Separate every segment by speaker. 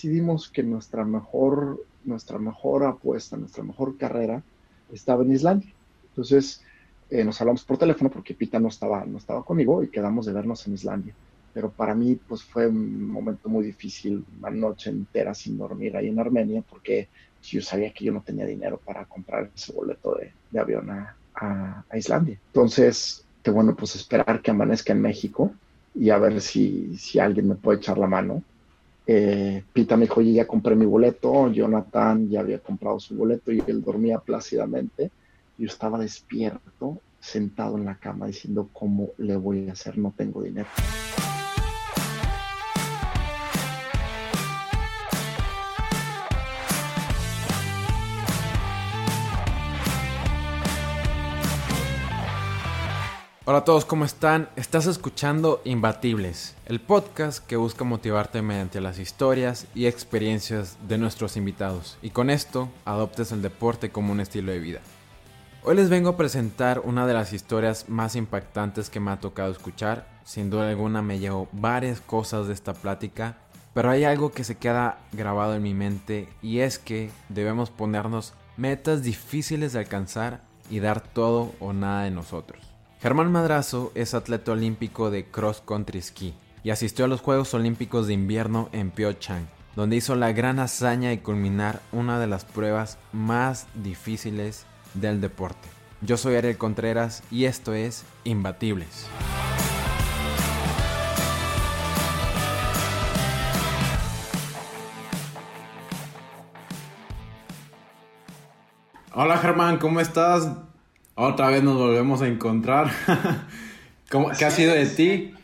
Speaker 1: decidimos que nuestra mejor, nuestra mejor apuesta, nuestra mejor carrera estaba en Islandia. Entonces eh, nos hablamos por teléfono porque Pita no estaba, no estaba conmigo y quedamos de vernos en Islandia. Pero para mí pues fue un momento muy difícil, una noche entera sin dormir ahí en Armenia porque yo sabía que yo no tenía dinero para comprar ese boleto de, de avión a, a, Islandia. Entonces, que bueno, pues esperar que amanezca en México y a ver si, si alguien me puede echar la mano. Eh, Pita me dijo, ya compré mi boleto, Jonathan ya había comprado su boleto y él dormía plácidamente. Yo estaba despierto, sentado en la cama diciendo, ¿cómo le voy a hacer? No tengo dinero.
Speaker 2: Hola a todos, ¿cómo están? Estás escuchando Imbatibles, el podcast que busca motivarte mediante las historias y experiencias de nuestros invitados y con esto adoptes el deporte como un estilo de vida. Hoy les vengo a presentar una de las historias más impactantes que me ha tocado escuchar. Sin duda alguna me llevo varias cosas de esta plática, pero hay algo que se queda grabado en mi mente y es que debemos ponernos metas difíciles de alcanzar y dar todo o nada de nosotros. Germán Madrazo es atleta olímpico de cross country ski y asistió a los Juegos Olímpicos de Invierno en Pyeongchang, donde hizo la gran hazaña de culminar una de las pruebas más difíciles del deporte. Yo soy Ariel Contreras y esto es Imbatibles. Hola Germán, ¿cómo estás? Otra vez nos volvemos a encontrar. ¿Qué ha sido de ti?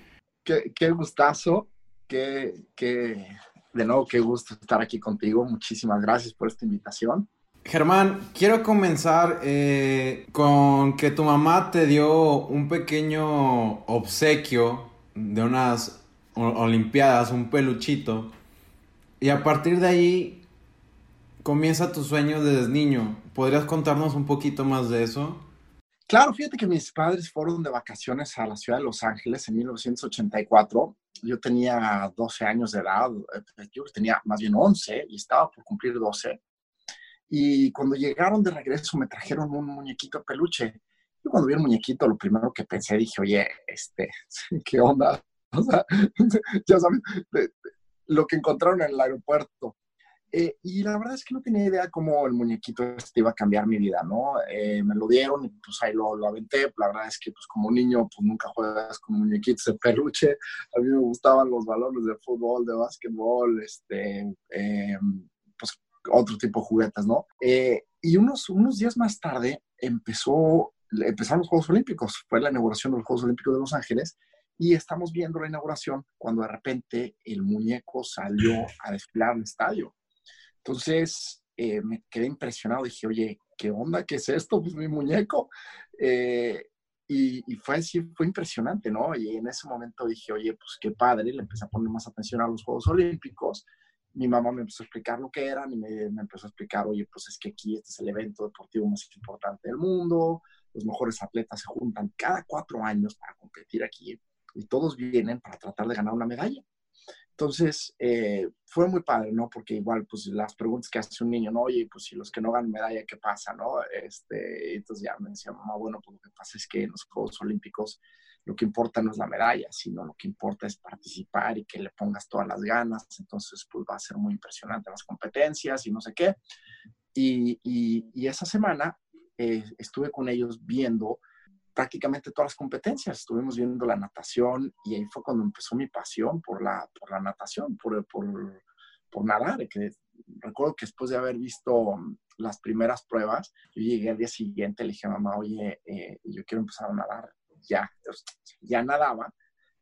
Speaker 1: Qué, gustazo, qué, de nuevo, qué gusto estar aquí contigo. Muchísimas gracias por esta invitación.
Speaker 2: Germán, quiero comenzar eh, con que tu mamá te dio un pequeño obsequio de unas Olimpiadas, un peluchito. Y a partir de ahí comienza tu sueño desde niño. ¿Podrías contarnos un poquito más de eso?
Speaker 1: Claro, fíjate que mis padres fueron de vacaciones a la ciudad de Los Ángeles en 1984. Yo tenía 12 años de edad, eh, yo tenía más bien 11 y estaba por cumplir 12. Y cuando llegaron de regreso me trajeron un muñequito peluche. Y cuando vi el muñequito, lo primero que pensé, dije, oye, este, ¿qué onda? O sea, ya sabes, lo que encontraron en el aeropuerto. Eh, y la verdad es que no tenía idea cómo el muñequito este iba a cambiar mi vida, ¿no? Eh, me lo dieron y pues ahí lo, lo, aventé. La verdad es que pues como niño pues nunca juegas con muñequitos de peluche. A mí me gustaban los balones de fútbol, de básquetbol, este, em, pues otro tipo de juguetes, ¿no? Eh, y unos, unos días más tarde empezó, empezaron los Juegos Olímpicos. Fue la inauguración de los Juegos Olímpicos de Los Ángeles y estamos viendo la inauguración cuando de repente el muñeco salió a desfilar al estadio. Entonces eh, me quedé impresionado, dije, oye, ¿qué onda? ¿Qué es esto? Pues mi muñeco. Eh, y, fue así, fue impresionante, ¿no? Y en ese momento dije, oye, pues qué padre, le empecé a poner más atención a los Juegos Olímpicos. Mi mamá me empezó a explicar lo que eran y me, me empezó a explicar, oye, pues es que aquí este es el evento deportivo más importante del mundo, los mejores atletas se juntan cada cuatro años para competir aquí y todos vienen para tratar de ganar una medalla. Entonces, eh, fue muy padre, ¿no? Porque igual, pues las preguntas que hace un niño, ¿no? Oye, pues si los que no ganan medalla, ¿qué pasa, no? Este, entonces ya me decía, mamá, bueno, pues lo que pasa es que en los Juegos Olímpicos lo que importa no es la medalla, sino lo que importa es participar y que le pongas todas las ganas. Entonces, pues va a ser muy impresionante las competencias y no sé qué. Y, y, esa semana eh, estuve con ellos viendo prácticamente todas las competencias. Estuvimos viendo la natación y ahí fue cuando empezó mi pasión por la, por la natación, por, por, por nadar. Que recuerdo que después de haber visto las primeras pruebas, yo llegué al día siguiente, le dije a mamá, oye, eh, yo quiero empezar a nadar. Ya, ya nadaba,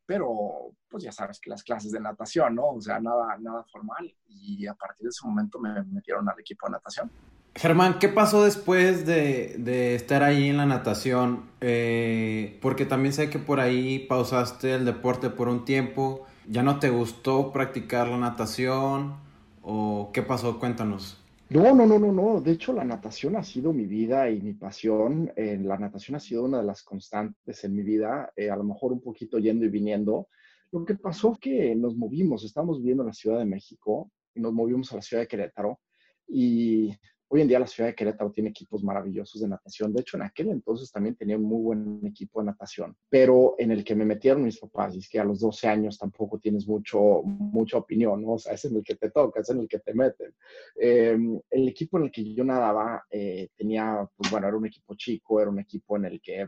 Speaker 1: pero pues ya sabes que las clases de natación, ¿no? O sea, nada, nada formal. Y a partir de ese momento me metieron al equipo de natación.
Speaker 2: Germán, ¿qué pasó después de, estar ahí en la natación? Eh, porque también sé que por ahí pausaste el deporte por un tiempo. ¿Ya no te gustó practicar la natación? ¿O qué pasó? Cuéntanos.
Speaker 1: No, no, no, no, no. De hecho, la natación ha sido mi vida y mi pasión. Eh, la natación ha sido una de las constantes en mi vida, eh, a lo mejor un poquito yendo y viniendo. Lo que pasó es que nos movimos, estábamos viviendo en la Ciudad de México y nos movimos a la ciudad de Querétaro. Y Hoy en día la ciudad de Querétaro tiene equipos maravillosos de natación. De hecho, en aquel entonces también tenía un muy buen equipo de natación, pero en el que me metieron mis papás, y es que a los 12 años tampoco tienes mucho, mucha opinión, ¿no? O sea, es en el que te toca, es en el que te meten. Em, el equipo en el que yo nadaba eh, tenía, pues bueno, era un equipo chico, era un equipo en el que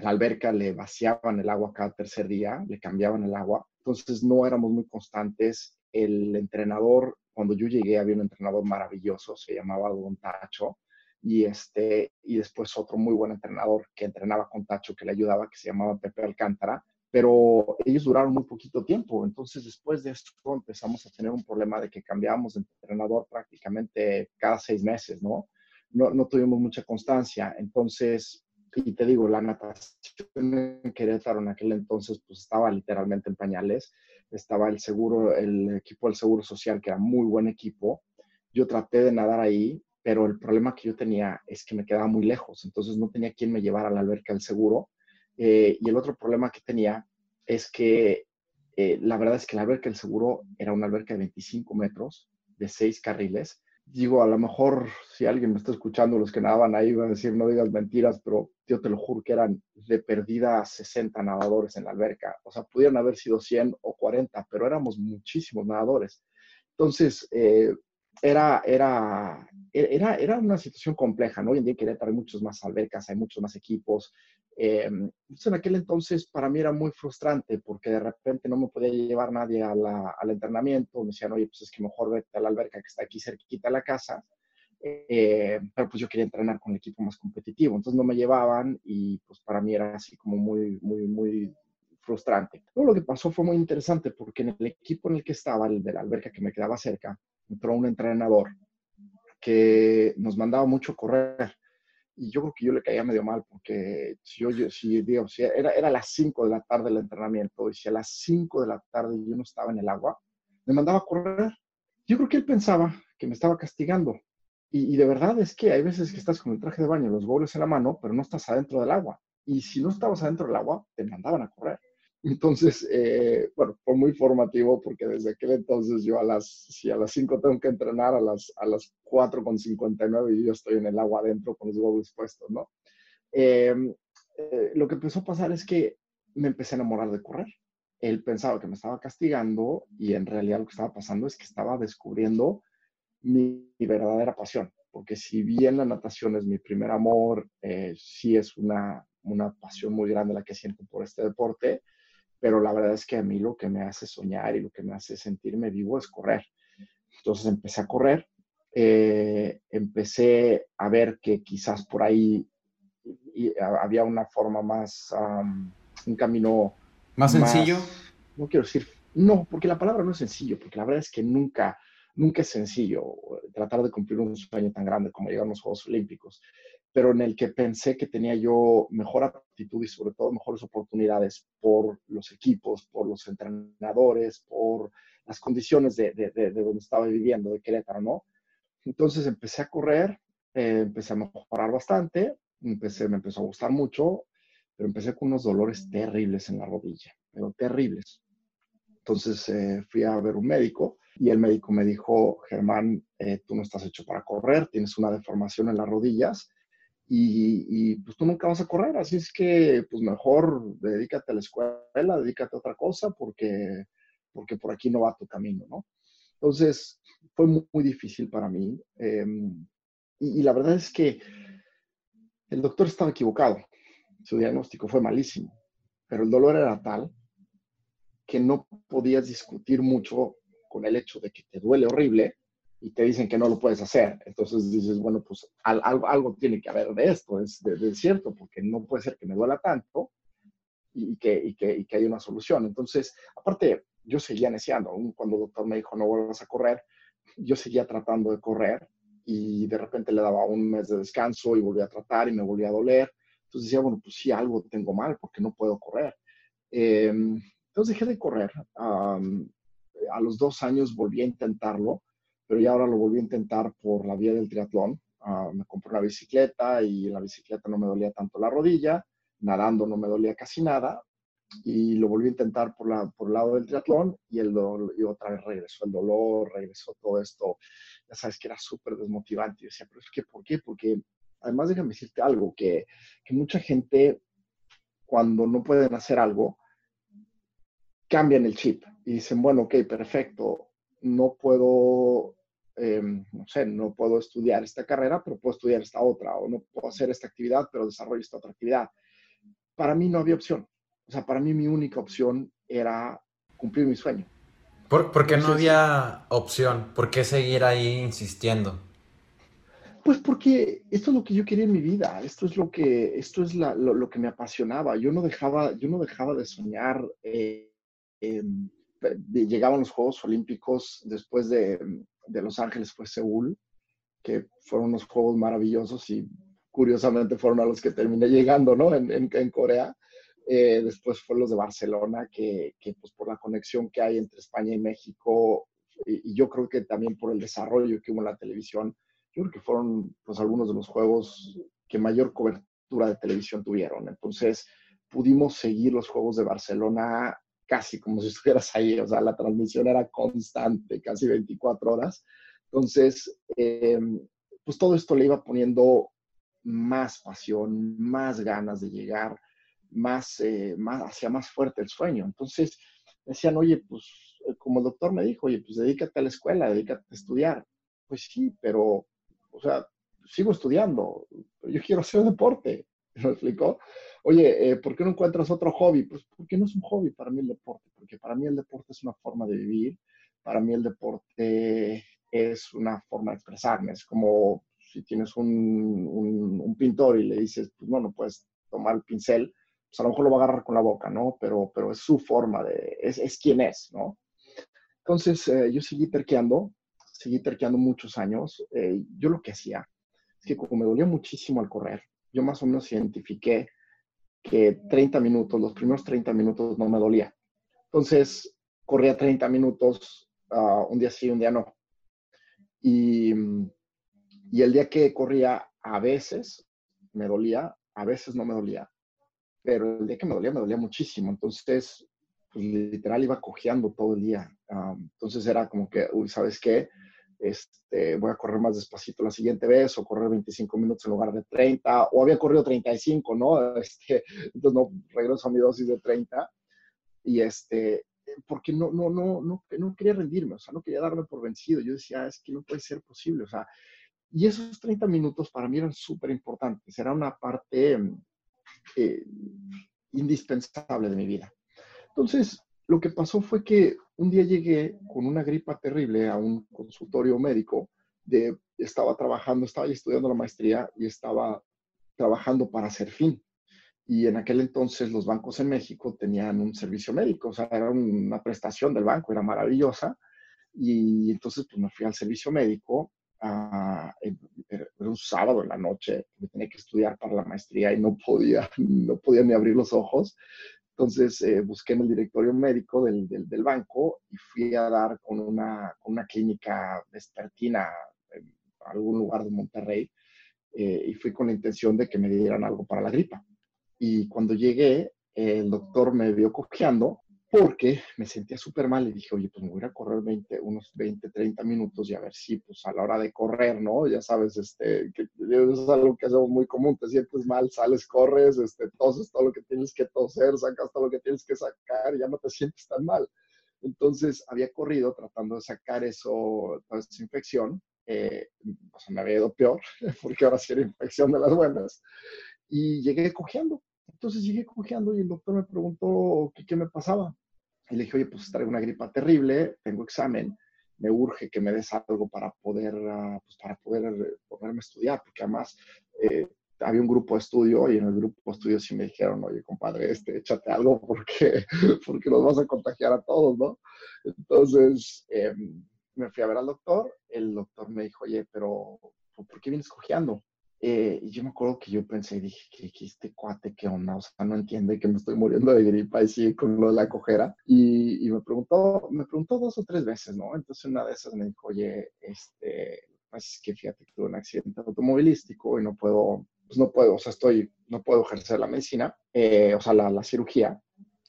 Speaker 1: la alberca le vaciaban el agua cada tercer día, le cambiaban el agua. Entonces no éramos muy constantes. El entrenador cuando yo llegué había un entrenador maravilloso, se llamaba Don Tacho, y, este, y después otro muy buen entrenador que entrenaba con Tacho, que le ayudaba, que se llamaba Pepe Alcántara, pero ellos duraron muy poquito tiempo, entonces después de esto empezamos a tener un problema de que cambiábamos de entrenador prácticamente cada seis meses, ¿no? No, no tuvimos mucha constancia, entonces, y te digo, la natación en Querétaro en aquel entonces pues estaba literalmente en pañales, estaba el seguro, el equipo del Seguro Social, que era muy buen equipo. Yo traté de nadar ahí, pero el problema que yo tenía es que me quedaba muy lejos, entonces no tenía quien me llevara a la alberca del seguro. Eh, y el otro problema que tenía es que eh, la verdad es que la alberca del seguro era una alberca de 25 metros, de 6 carriles, digo, a lo mejor si alguien me está escuchando, los que nadaban ahí van a decir, no digas mentiras, pero yo te lo juro que eran de perdida 60 nadadores en la alberca. O sea, pudieron haber sido 100 o 40, pero éramos muchísimos nadadores. Entonces, eh, era, era, era, era una situación compleja, ¿no? Hoy en día en hay muchos más albercas, hay muchos más equipos. Eh, en aquel entonces para mí era muy frustrante porque de repente no me podía llevar nadie al entrenamiento. Me decían, oye, pues es que mejor vete a la alberca que está aquí cerquita de la casa. Eh, pero pues yo quería entrenar con el equipo más competitivo, entonces no me llevaban y pues para mí era así como muy, muy, muy frustrante. Luego lo que pasó fue muy interesante porque en el equipo en el que estaba, el de la alberca que me quedaba cerca, entró un entrenador que nos mandaba mucho correr. Y yo creo que yo le caía medio mal porque si yo, si, digo, era, era a las 5 de la tarde el entrenamiento y si a las 5 de la tarde yo no estaba en el agua, me mandaba a correr. Yo creo que él pensaba que me estaba castigando. Y, y, de verdad es que hay veces que estás con el traje de baño, los goles en la mano, pero no estás adentro del agua. Y si no estabas adentro del agua, te mandaban a correr. Entonces, eh, bueno, fue muy formativo porque desde aquel entonces yo a las, si a las 5 tengo que entrenar, a las, a las 4 con 59 y yo estoy en el agua adentro con los huevos puestos, ¿no? Em, eh, lo que empezó a pasar es que me empecé a enamorar de correr. Él pensaba que me estaba castigando y en realidad lo que estaba pasando es que estaba descubriendo mi, verdadera pasión. Porque si bien la natación es mi primer amor, eh, sí es una, una pasión muy grande la que siento por este deporte, pero la verdad es que a mí lo que me hace soñar y lo que me hace sentirme vivo es correr. Entonces empecé a correr, eh, empecé a ver que quizás por ahí había una forma más, un camino...
Speaker 2: ¿Más sencillo?
Speaker 1: no quiero decir, no, porque la palabra no es sencillo, porque la verdad es que nunca, nunca es sencillo tratar de cumplir un sueño tan grande como llegar a los Juegos Olímpicos pero en el que pensé que tenía yo mejor aptitud y sobre todo mejores oportunidades por los equipos, por los entrenadores, por las condiciones de, de, donde estaba viviendo, de Querétaro, ¿no? Entonces empecé a correr, eh, empecé a mejorar bastante, empecé, me empezó a gustar mucho, pero empecé con unos dolores terribles en la rodilla, pero terribles. Entonces eh, fui a ver un médico y el médico me dijo, Germán, eh, tú no estás hecho para correr, tienes una deformación en las rodillas y, pues tú nunca vas a correr, así es que pues mejor dedícate a la escuela, dedícate a otra cosa porque, porque por aquí no va tu camino, ¿no? Entonces fue muy, difícil para mí em, y, la verdad es que el doctor estaba equivocado, su diagnóstico fue malísimo, pero el dolor era tal que no podías discutir mucho con el hecho de que te duele horrible y te dicen que no lo puedes hacer. Entonces dices, bueno, pues algo, algo tiene que haber de esto, es, de, cierto, porque no puede ser que me duela tanto y, que, y, que, y que una solución. Entonces, aparte, yo seguía neciando, cuando el doctor me dijo no vuelvas a correr, yo seguía tratando de correr y de repente le daba un mes de descanso y volvía a tratar y me volvía a doler. Entonces decía, bueno, pues sí, algo tengo mal porque no puedo correr. Em, entonces dejé de correr. a los dos años volví a intentarlo pero ya ahora lo volví a intentar por la vía del triatlón. Ah, me compré una bicicleta y la bicicleta no me dolía tanto la rodilla, nadando no me dolía casi nada y lo volví a intentar por, la, por el lado del triatlón y, el y otra vez regresó el dolor, regresó todo esto. Ya sabes que era súper desmotivante. Y decía, pero es que, ¿por qué? Porque además déjame decirte algo, que, que mucha gente cuando no pueden hacer algo, cambian el chip y dicen, bueno, ok, perfecto, no puedo, em, no sé, no puedo estudiar esta carrera, pero puedo estudiar esta otra, o no puedo hacer esta actividad, pero desarrollo esta otra actividad. Para mí no había opción. O sea, para mí mi única opción era cumplir mi sueño.
Speaker 2: ¿Por, qué no había opción? ¿Por qué seguir ahí insistiendo?
Speaker 1: Pues porque esto es lo que yo quería en mi vida, esto es lo que, esto es lo, que me apasionaba. Yo no dejaba, yo no dejaba de soñar. Eh, llegaban los Juegos Olímpicos después de, Los Ángeles, fue Seúl, que fueron unos Juegos maravillosos y curiosamente fueron a los que terminé llegando, ¿no? En, Corea. Eh, después fue los de Barcelona, que, pues por la conexión que hay entre España y México, y, yo creo que también por el desarrollo que hubo en la televisión, yo creo que fueron pues algunos de los juegos que mayor cobertura de televisión tuvieron. Entonces pudimos seguir los Juegos de Barcelona casi como si estuvieras ahí, o sea, la transmisión era constante, casi 24 horas. Entonces, eh, pues todo esto le iba poniendo más pasión, más ganas de llegar más, eh, más, hacía más fuerte el sueño. Entonces decían, oye, pues eh, como el doctor me dijo, oye, pues dedícate a la escuela, dedícate a estudiar. Pues sí, pero, o sea, sigo estudiando, yo quiero hacer deporte. ¿Me explicó? Oye, eh, ¿por qué no encuentras otro hobby? Pues porque no es un hobby para mí el deporte, porque para mí el deporte es una forma de vivir, para mí el deporte es una forma de expresarme, es como si tienes un, un, un pintor y le dices, pues no, no puedes tomar el pincel, pues, a lo mejor lo va a agarrar con la boca, ¿no? Pero, pero es su forma de, es, es quien es, ¿no? Entonces, eh, yo seguí terqueando, seguí terqueando muchos años. Eh, yo lo que hacía es que como me dolía muchísimo al correr, yo más o menos identifiqué que 30 minutos, los primeros 30 minutos no me dolía. Entonces, corría 30 minutos, uh, un día sí, un día no. Y, y el día que corría, a veces me dolía, a veces no me dolía pero el día que me dolía, me dolía muchísimo. Entonces, pues literal iba cojeando todo el día. entonces era como que, uy, ¿sabes qué? Este, voy a correr más despacito la siguiente vez o correr 25 minutos en lugar de 30 o había corrido 35, ¿no? Este, entonces no, regreso a mi dosis de 30 y este, porque no, no, no, no, no quería rendirme, o sea, no quería darme por vencido. Yo decía, es que no puede ser posible, o sea, y esos 30 minutos para mí eran súper importantes, era una parte eh, indispensable de mi vida. Entonces, lo que pasó fue que un día llegué con una gripa terrible a un consultorio médico, estaba trabajando, estaba estudiando la maestría y estaba trabajando para hacer fin. Y en aquel entonces los bancos en México tenían un servicio médico, o sea, era una prestación del banco, era maravillosa. Y entonces pues me fui al servicio médico era un sábado en la noche, me tenía que estudiar para la maestría y no podía, no podía ni abrir los ojos. Entonces eh, busqué en el directorio médico del, del, banco y fui a dar con una, con una clínica vespertina en algún lugar de Monterrey eh, y fui con la intención de que me dieran algo para la gripa. Y cuando llegué, el doctor me vio cojeando porque me sentía súper mal y dije, oye, pues me voy a correr 20, unos 20, 30 minutos y a ver si, pues a la hora de correr, ¿no? Ya sabes, este, que es algo que hacemos muy común, te sientes mal, sales, corres, este, toses todo lo que tienes que toser, sacas todo lo que tienes que sacar y ya no te sientes tan mal. Entonces había corrido tratando de sacar eso, toda esa infección, eh, o sea, me había ido peor, porque ahora sí era infección de las buenas, y llegué cojeando entonces llegué cojeando y el doctor me preguntó qué, qué me pasaba. Y le dije, oye, pues traigo una gripa terrible, tengo examen, me urge que me des algo para poder, uh, pues para poder ponerme a estudiar, porque además eh, había un grupo de estudio y en el grupo de estudio sí me dijeron, oye, compadre, este, échate algo porque, porque nos vas a contagiar a todos, ¿no? Entonces eh, me fui a ver al doctor, el doctor me dijo, oye, pero ¿por qué vienes cojeando? Eh, y yo me acuerdo que yo pensé, dije, que, este cuate, ¿qué onda? O sea, no entiende que me estoy muriendo de gripa y sigue con lo de la cojera. Y, y, me preguntó, me preguntó dos o tres veces, ¿no? Entonces una de esas me dijo, oye, este, pues es que fíjate que tuve un accidente automovilístico y no puedo, pues no puedo, o sea, estoy, no puedo ejercer la medicina, eh, o sea, la, la cirugía.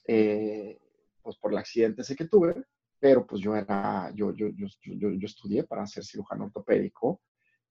Speaker 1: eh, pues por el accidente ese que tuve, pero pues yo era, yo, yo, yo, yo, yo estudié para ser cirujano ortopédico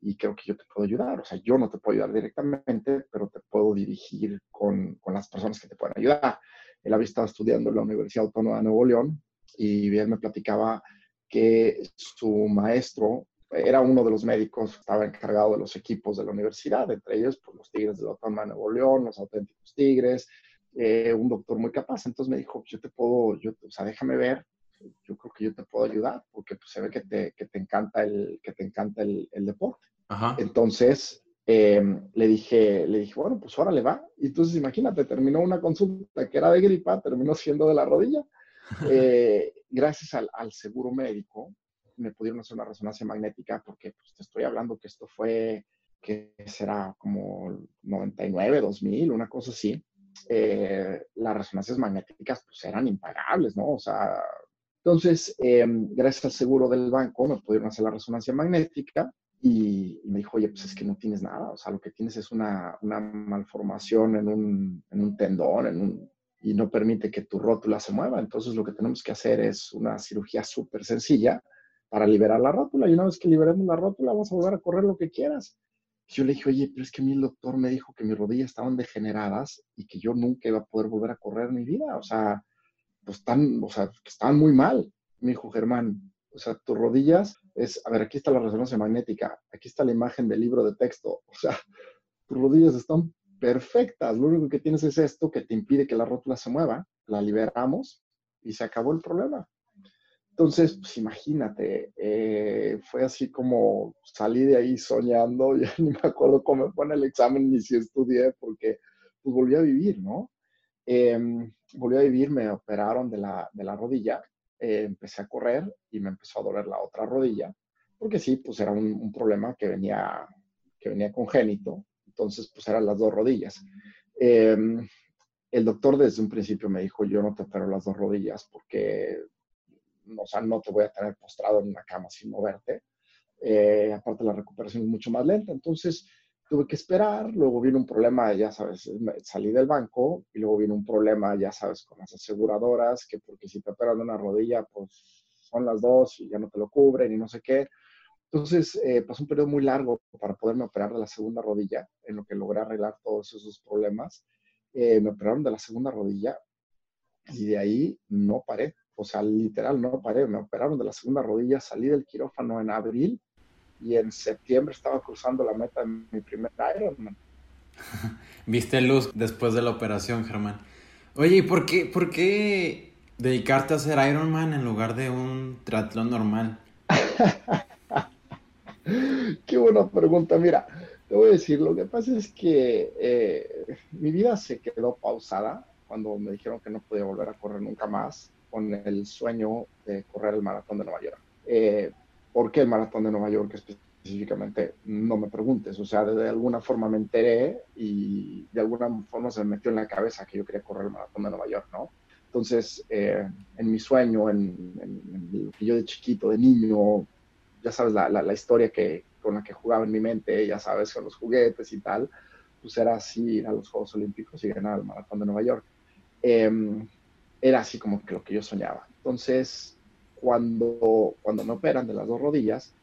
Speaker 1: y creo que yo te puedo ayudar. O sea, yo no te puedo ayudar directamente, pero te puedo dirigir con, con las personas que te pueden ayudar. Él había estado estudiando en la Universidad Autónoma de Nuevo León y él me platicaba que su maestro era uno de los médicos, estaba encargado de los equipos de la universidad, entre ellos pues, los Tigres de la Autónoma de Nuevo León, los auténticos Tigres, eh, un doctor muy capaz. Entonces me dijo, yo te puedo, yo, o sea, déjame ver, yo creo que yo te puedo ayudar, porque pues, se ve que te, que te encanta el, que te encanta el, el deporte. Ajá. Entonces eh, le, dije, le dije, bueno, pues ahora le va. Y entonces imagínate, terminó una consulta que era de gripa, terminó siendo de la rodilla. Eh, gracias al, al seguro médico, me pudieron hacer una resonancia magnética porque pues, te estoy hablando que esto fue, que será como 99, 2000, una cosa así. Eh, las resonancias magnéticas pues eran impagables, ¿no? O sea, entonces, em, gracias al seguro del banco me pudieron hacer la resonancia magnética y, me dijo, oye, pues es que no tienes nada, o sea, lo que tienes es una, una malformación en un, en un tendón, en un, y no permite que tu rótula se mueva. Entonces, lo que tenemos que hacer es una cirugía súper sencilla para liberar la rótula. Y una vez que liberemos la rótula, vamos a volver a correr lo que quieras. Yo le dije, oye, pero es que a mí el doctor me dijo que mis rodillas estaban degeneradas y que yo nunca iba a poder volver a correr en mi vida. O sea, pues están, o sea, estaban muy mal. Me dijo, Germán, o sea, tus rodillas es, a ver, aquí está la resonancia magnética, aquí está la imagen del libro de texto. O sea, tus rodillas están perfectas. Lo único que tienes es esto que te impide que la rótula se mueva. La liberamos y se acabó el problema. Entonces, pues imagínate, eh, fue así como salí de ahí soñando, ya ni me acuerdo cómo me en el examen ni si estudié, porque pues volví a vivir, ¿no? Em, volví a vivir, me operaron de la, de la rodilla, eh, empecé a correr y me empezó a doler la otra rodilla, porque sí, pues era un, problema que venía, que venía congénito, entonces pues eran las dos rodillas. Em, el doctor desde un principio me dijo, yo no te opero las dos rodillas porque o no te voy a tener postrado en una cama sin moverte. Eh, aparte la recuperación es mucho más lenta, entonces tuve que esperar, luego vino un problema, ya sabes, salí del banco y luego vino un problema, ya sabes, con las aseguradoras, que porque si te operan una rodilla, pues son las dos y ya no te lo cubren y no sé qué. Entonces, eh, pasó un periodo muy largo para poderme operar de la segunda rodilla, en lo que logré arreglar todos esos problemas. Eh, me operaron de la segunda rodilla y de ahí no paré o sea, literal, no paré, me operaron de la segunda rodilla, salí del quirófano en abril y en septiembre estaba cruzando la meta de mi primer Ironman.
Speaker 2: Viste luz después de la operación, Germán. Oye, ¿y por qué, por qué dedicarte a hacer Ironman en lugar de un triatlón normal?
Speaker 1: qué buena pregunta. Mira, te voy a decir, lo que pasa es que eh, mi vida se quedó pausada cuando me dijeron que no podía volver a correr nunca más con el sueño de correr el maratón de Nueva York. Eh, ¿Por qué el maratón de Nueva York específicamente? No me preguntes. O sea, de, alguna forma me enteré y de alguna forma se me metió en la cabeza que yo quería correr el maratón de Nueva York, ¿no? Entonces, eh, en mi sueño, en, lo que yo de chiquito, de niño, ya sabes, la, la, historia que, con la que jugaba en mi mente, ya sabes, con los juguetes y tal, pues era así ir a los Juegos Olímpicos y ganar el maratón de Nueva York. Eh, era así como que lo que yo soñaba. Entonces, cuando, cuando me operan de las dos rodillas,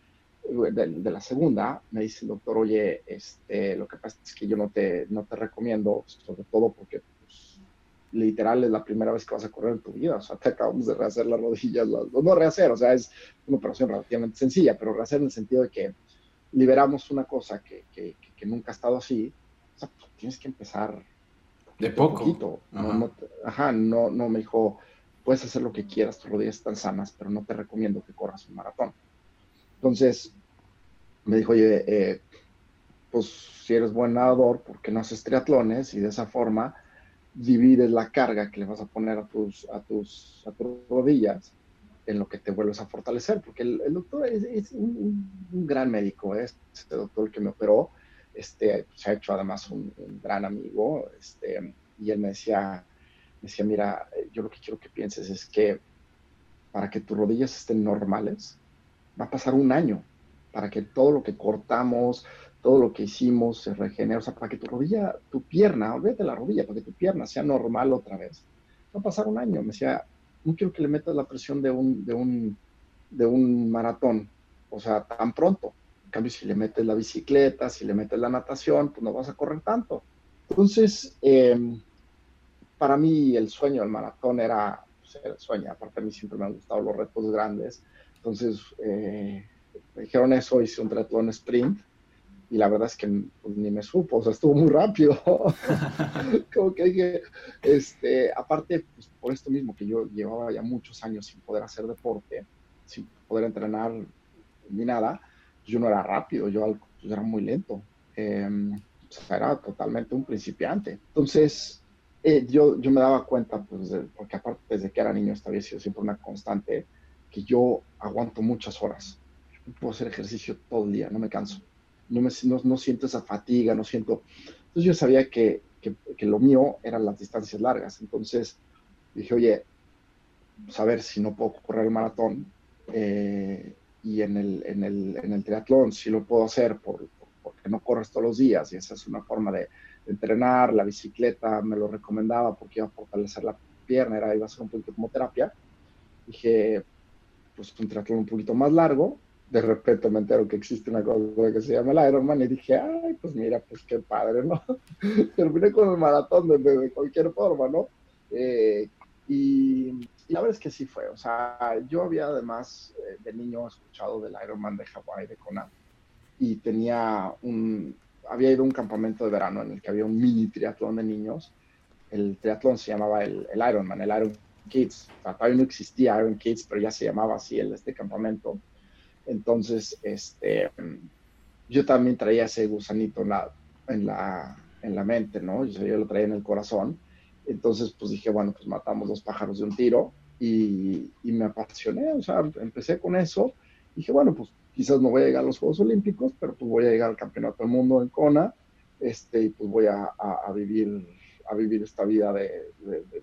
Speaker 1: de, la segunda, me dice el doctor, oye, este, lo que pasa es que yo no te, no te recomiendo, sobre todo porque pues, literal es la primera vez que vas a correr en tu vida, o sea, te acabamos de rehacer las rodillas, no rehacer, o sea, es una operación relativamente sencilla, pero rehacer en el sentido de que liberamos una cosa que, que, que nunca ha estado así, o sea, pues, tienes que empezar
Speaker 2: de poco.
Speaker 1: ajá. No, no, me dijo, puedes hacer lo que quieras, tus rodillas están sanas, pero no te recomiendo que corras un maratón. Entonces, me dijo, oye, eh, pues si eres buen nadador, ¿por qué no haces triatlones? Y de esa forma divides la carga que le vas a poner a tus, a tus, a tus rodillas en lo que te vuelves a fortalecer, porque el, doctor es, un, gran médico, es este doctor que me operó, este, se ha hecho además un, gran amigo, este, y él me decía, me decía, mira, yo lo que quiero que pienses es que para que tus rodillas estén normales, va a pasar un año, para que todo lo que cortamos, todo lo que hicimos se regenere, o sea, para que tu rodilla, tu pierna, olvídate la rodilla, para que tu pierna sea normal otra vez, va a pasar un año. Me decía, no quiero que le metas la presión de un, de un, de un maratón, o sea, tan pronto. En cambio, si le metes la bicicleta, si le metes la natación, pues no vas a correr tanto. Entonces, em, para mí el sueño del maratón era, pues, el sueño. Aparte, a mí siempre me han gustado los retos grandes. Entonces, eh, me dijeron eso, hice un triatlón sprint y la verdad es que pues, ni me supo, o sea, estuvo muy rápido. Como que dije, este, aparte, pues, por esto mismo que yo llevaba ya muchos años sin poder hacer deporte, sin poder entrenar ni nada, yo no era rápido, yo pues, era muy lento. Em, o sea, era totalmente un principiante. Entonces, eh, yo, yo me daba cuenta, pues, porque aparte desde que era niño esta había sido siempre una constante, que yo aguanto muchas horas. puedo hacer ejercicio todo el día, no me canso no, me, no, siento esa fatiga, no siento... Entonces yo sabía que, que, lo mío eran las distancias largas. Entonces dije, oye, pues a ver si no puedo correr el maratón eh, y en el, en, el, en el, triatlón si lo puedo hacer por, porque no corres todos los días y esa es una forma de, entrenar. La bicicleta me lo recomendaba porque iba a fortalecer la pierna, era, iba a ser un poquito como terapia. Dije, pues un triatlón un poquito más largo de repente me entero que existe una cosa que se llama el Ironman y dije, ay, pues mira, pues qué padre, ¿no? Terminé con el maratón de, de cualquier forma, ¿no? Eh, y, la verdad es que sí fue, o sea, yo había además eh, de niño escuchado del Ironman de Hawái, de Kona, y tenía un, había ido a un campamento de verano en el que había un mini triatlón de niños, el triatlón se llamaba el, el Ironman, el Iron Kids, o sea, todavía no existía Iron Kids, pero ya se llamaba así el, este campamento, entonces, este, yo también traía ese gusanito en la, en la, en la mente, ¿no? Yo, yo, lo traía en el corazón. Entonces, pues dije, bueno, pues matamos dos pájaros de un tiro y, y me apasioné, o sea, empecé con eso. Dije, bueno, pues quizás no voy a llegar a los Juegos Olímpicos, pero pues voy a llegar al Campeonato del Mundo en Kona, este, y pues voy a, vivir a vivir esta vida de,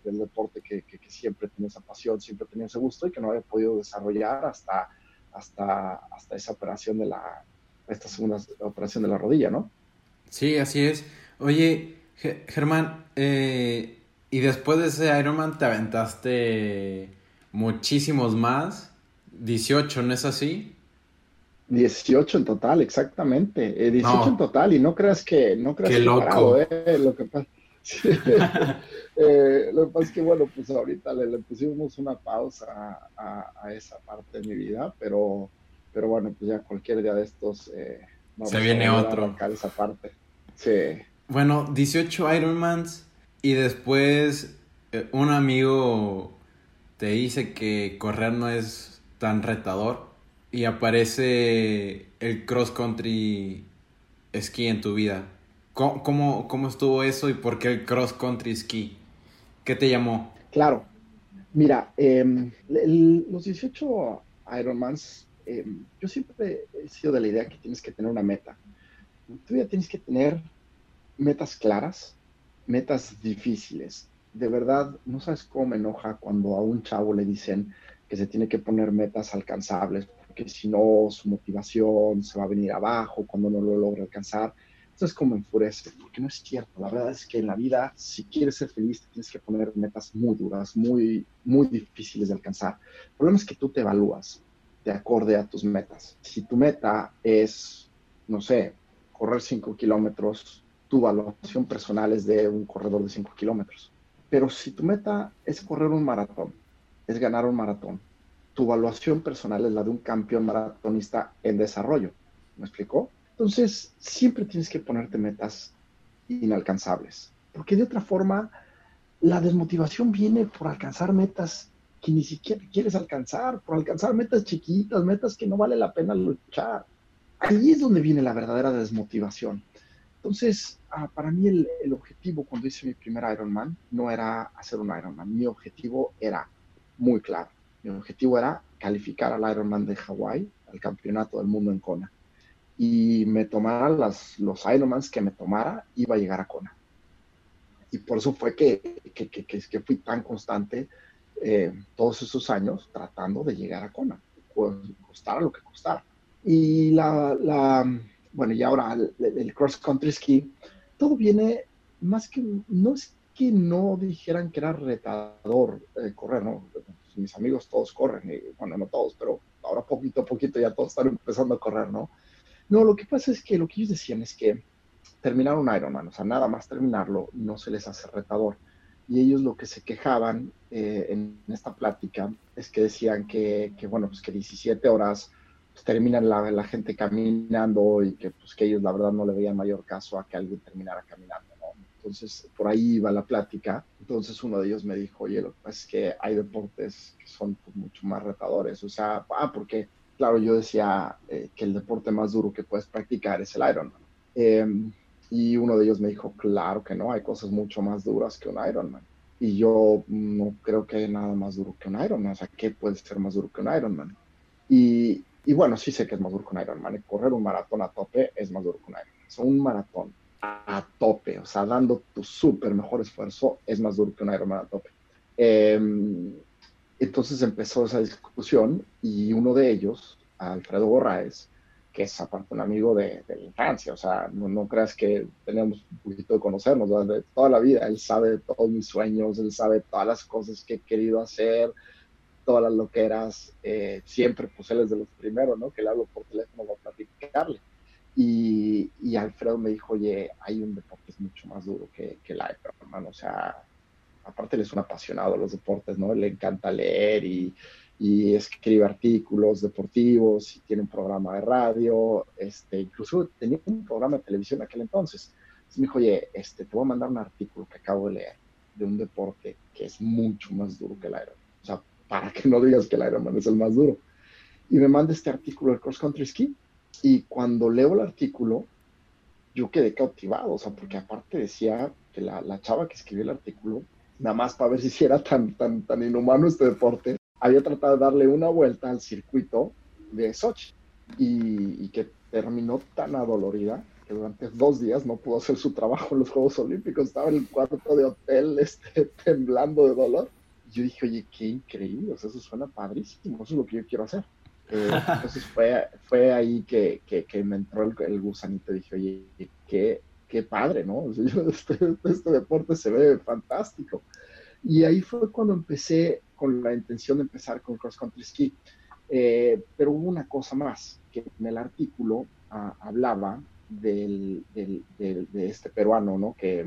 Speaker 1: del deporte que, siempre tenía esa pasión, siempre tenía ese gusto y que no había podido desarrollar hasta, hasta, hasta esa operación de la, esta segunda operación de la rodilla, ¿no?
Speaker 2: Sí, así es. Oye, Germán, eh, y después de ese Ironman te aventaste muchísimos más, 18, ¿no es así?
Speaker 1: 18 en total, exactamente. 18 eh, en total, y no creas que, no creas
Speaker 2: Qué loco.
Speaker 1: eh, lo que pasa. Eh, lo que pasa es que, bueno, pues ahorita le, pusimos una pausa a, esa parte de mi vida, pero, pero bueno, pues ya cualquier día de estos... Eh,
Speaker 2: Se viene otro.
Speaker 1: esa parte. Sí.
Speaker 2: Bueno, 18 Ironmans y después eh, un amigo te dice que correr no es tan retador y aparece el cross country esquí en tu vida. ¿Cómo, cómo, estuvo eso y por qué el cross country ski? ¿Qué te llamó?
Speaker 1: Claro. Mira, em, los 18 Ironmans, eh, yo siempre he sido de la idea que tienes que tener una meta. Tú ya tienes que tener metas claras, metas difíciles. De verdad, no sabes cómo me enoja cuando a un chavo le dicen que se tiene que poner metas alcanzables, porque si no, su motivación se va a venir abajo cuando no lo logra alcanzar es como enfurece, porque no es cierto. La verdad es que en la vida, si quieres ser feliz, tienes que poner metas muy duras, muy, muy difíciles de alcanzar. El problema es que tú te evalúas de acorde a tus metas. Si tu meta es, no sé, correr 5 kilómetros, tu evaluación personal es de un corredor de 5 kilómetros. Pero si tu meta es correr un maratón, es ganar un maratón, tu evaluación personal es la de un campeón maratonista en desarrollo. ¿Me explicó? Entonces, siempre tienes que ponerte metas inalcanzables, porque de otra forma, la desmotivación viene por alcanzar metas que ni siquiera quieres alcanzar, por alcanzar metas chiquitas, metas que no vale la pena luchar. Ahí es donde viene la verdadera desmotivación. Entonces, ah, para mí el, el, objetivo cuando hice mi primer Ironman no era hacer un Ironman, mi objetivo era muy claro. Mi objetivo era calificar al Ironman de Hawái, al campeonato del mundo en Kona y me tomara las, los Ironmans que me tomara, iba a llegar a Kona. Y por eso fue que, que, que, que fui tan constante eh, todos esos años tratando de llegar a Kona, costara lo que costara. Y la, la bueno, y ahora el, cross country ski, todo viene más que, no es que no dijeran que era retador eh, correr, ¿no? Mis amigos todos corren, y, bueno, no todos, pero ahora poquito a poquito ya todos están empezando a correr, ¿no? No, lo que pasa es que lo que ellos decían es que terminar un Ironman, o sea, nada más terminarlo, no se les hace retador. Y ellos lo que se quejaban eh, en esta plática es que decían que, que bueno, pues que 17 horas pues, terminan la, la, gente caminando y que, pues, que ellos la verdad no le veían mayor caso a que alguien terminara caminando. Entonces, por ahí iba la plática. Entonces, uno de ellos me dijo, oye, lo es que hay deportes que son pues, mucho más retadores. O sea, ah, porque, claro, yo decía eh, que el deporte más duro que puedes practicar es el Ironman. Eh, y uno de ellos me dijo, claro que no, hay cosas mucho más duras que un Ironman. Y yo no creo que hay nada más duro que un Ironman. O sea, ¿qué puede ser más duro que un Ironman? Y, y bueno, sí sé que es más duro que un Ironman. Correr un maratón a tope es más duro que un Ironman. O sea, un maratón a tope, o sea, dando tu súper mejor esfuerzo, es más duro que un Ironman a tope. Eh, entonces empezó esa discusión y uno de ellos, Alfredo Borraes, que es aparte un amigo de, la infancia, o sea, no, creas que tenemos un poquito de conocernos, de toda la vida, él sabe de todos mis sueños, él sabe todas las cosas que he querido hacer, todas las loqueras, eh, siempre pues él es de los primeros, ¿no? Que le hablo por teléfono para platicarle. Y, y, Alfredo me dijo, oye, hay un deporte es mucho más duro que, que el Ironman, o sea, aparte él es un apasionado de los deportes, ¿no? Le encanta leer y, y escribe artículos deportivos y tiene un programa de radio, este, incluso tenía un programa de televisión en aquel entonces. Entonces me dijo, oye, este, te voy a mandar un artículo que acabo de leer de un deporte que es mucho más duro que el Ironman. O sea, para que no digas que el Ironman es el más duro. Y me manda este artículo del Cross Country Ski y cuando leo el artículo, yo quedé cautivado, o sea, porque aparte decía que la, la chava que escribió el artículo, nada más para ver si era tan, tan, tan inhumano este deporte, había tratado de darle una vuelta al circuito de Sochi y, que terminó tan adolorida que durante dos días no pudo hacer su trabajo en los Juegos Olímpicos, estaba en el cuarto de hotel este, temblando de dolor. Yo dije, oye, qué increíble, o sea, eso suena padrísimo, eso es lo que yo quiero hacer. Eh, entonces fue, fue ahí que, que, que me entró el, el, gusanito. Dije, oye, qué, qué padre, ¿no? Este, este, deporte se ve fantástico. Y ahí fue cuando empecé con la intención de empezar con cross country ski. Eh, pero hubo una cosa más, que en el artículo ah, hablaba del, del, del, de este peruano, ¿no? Que,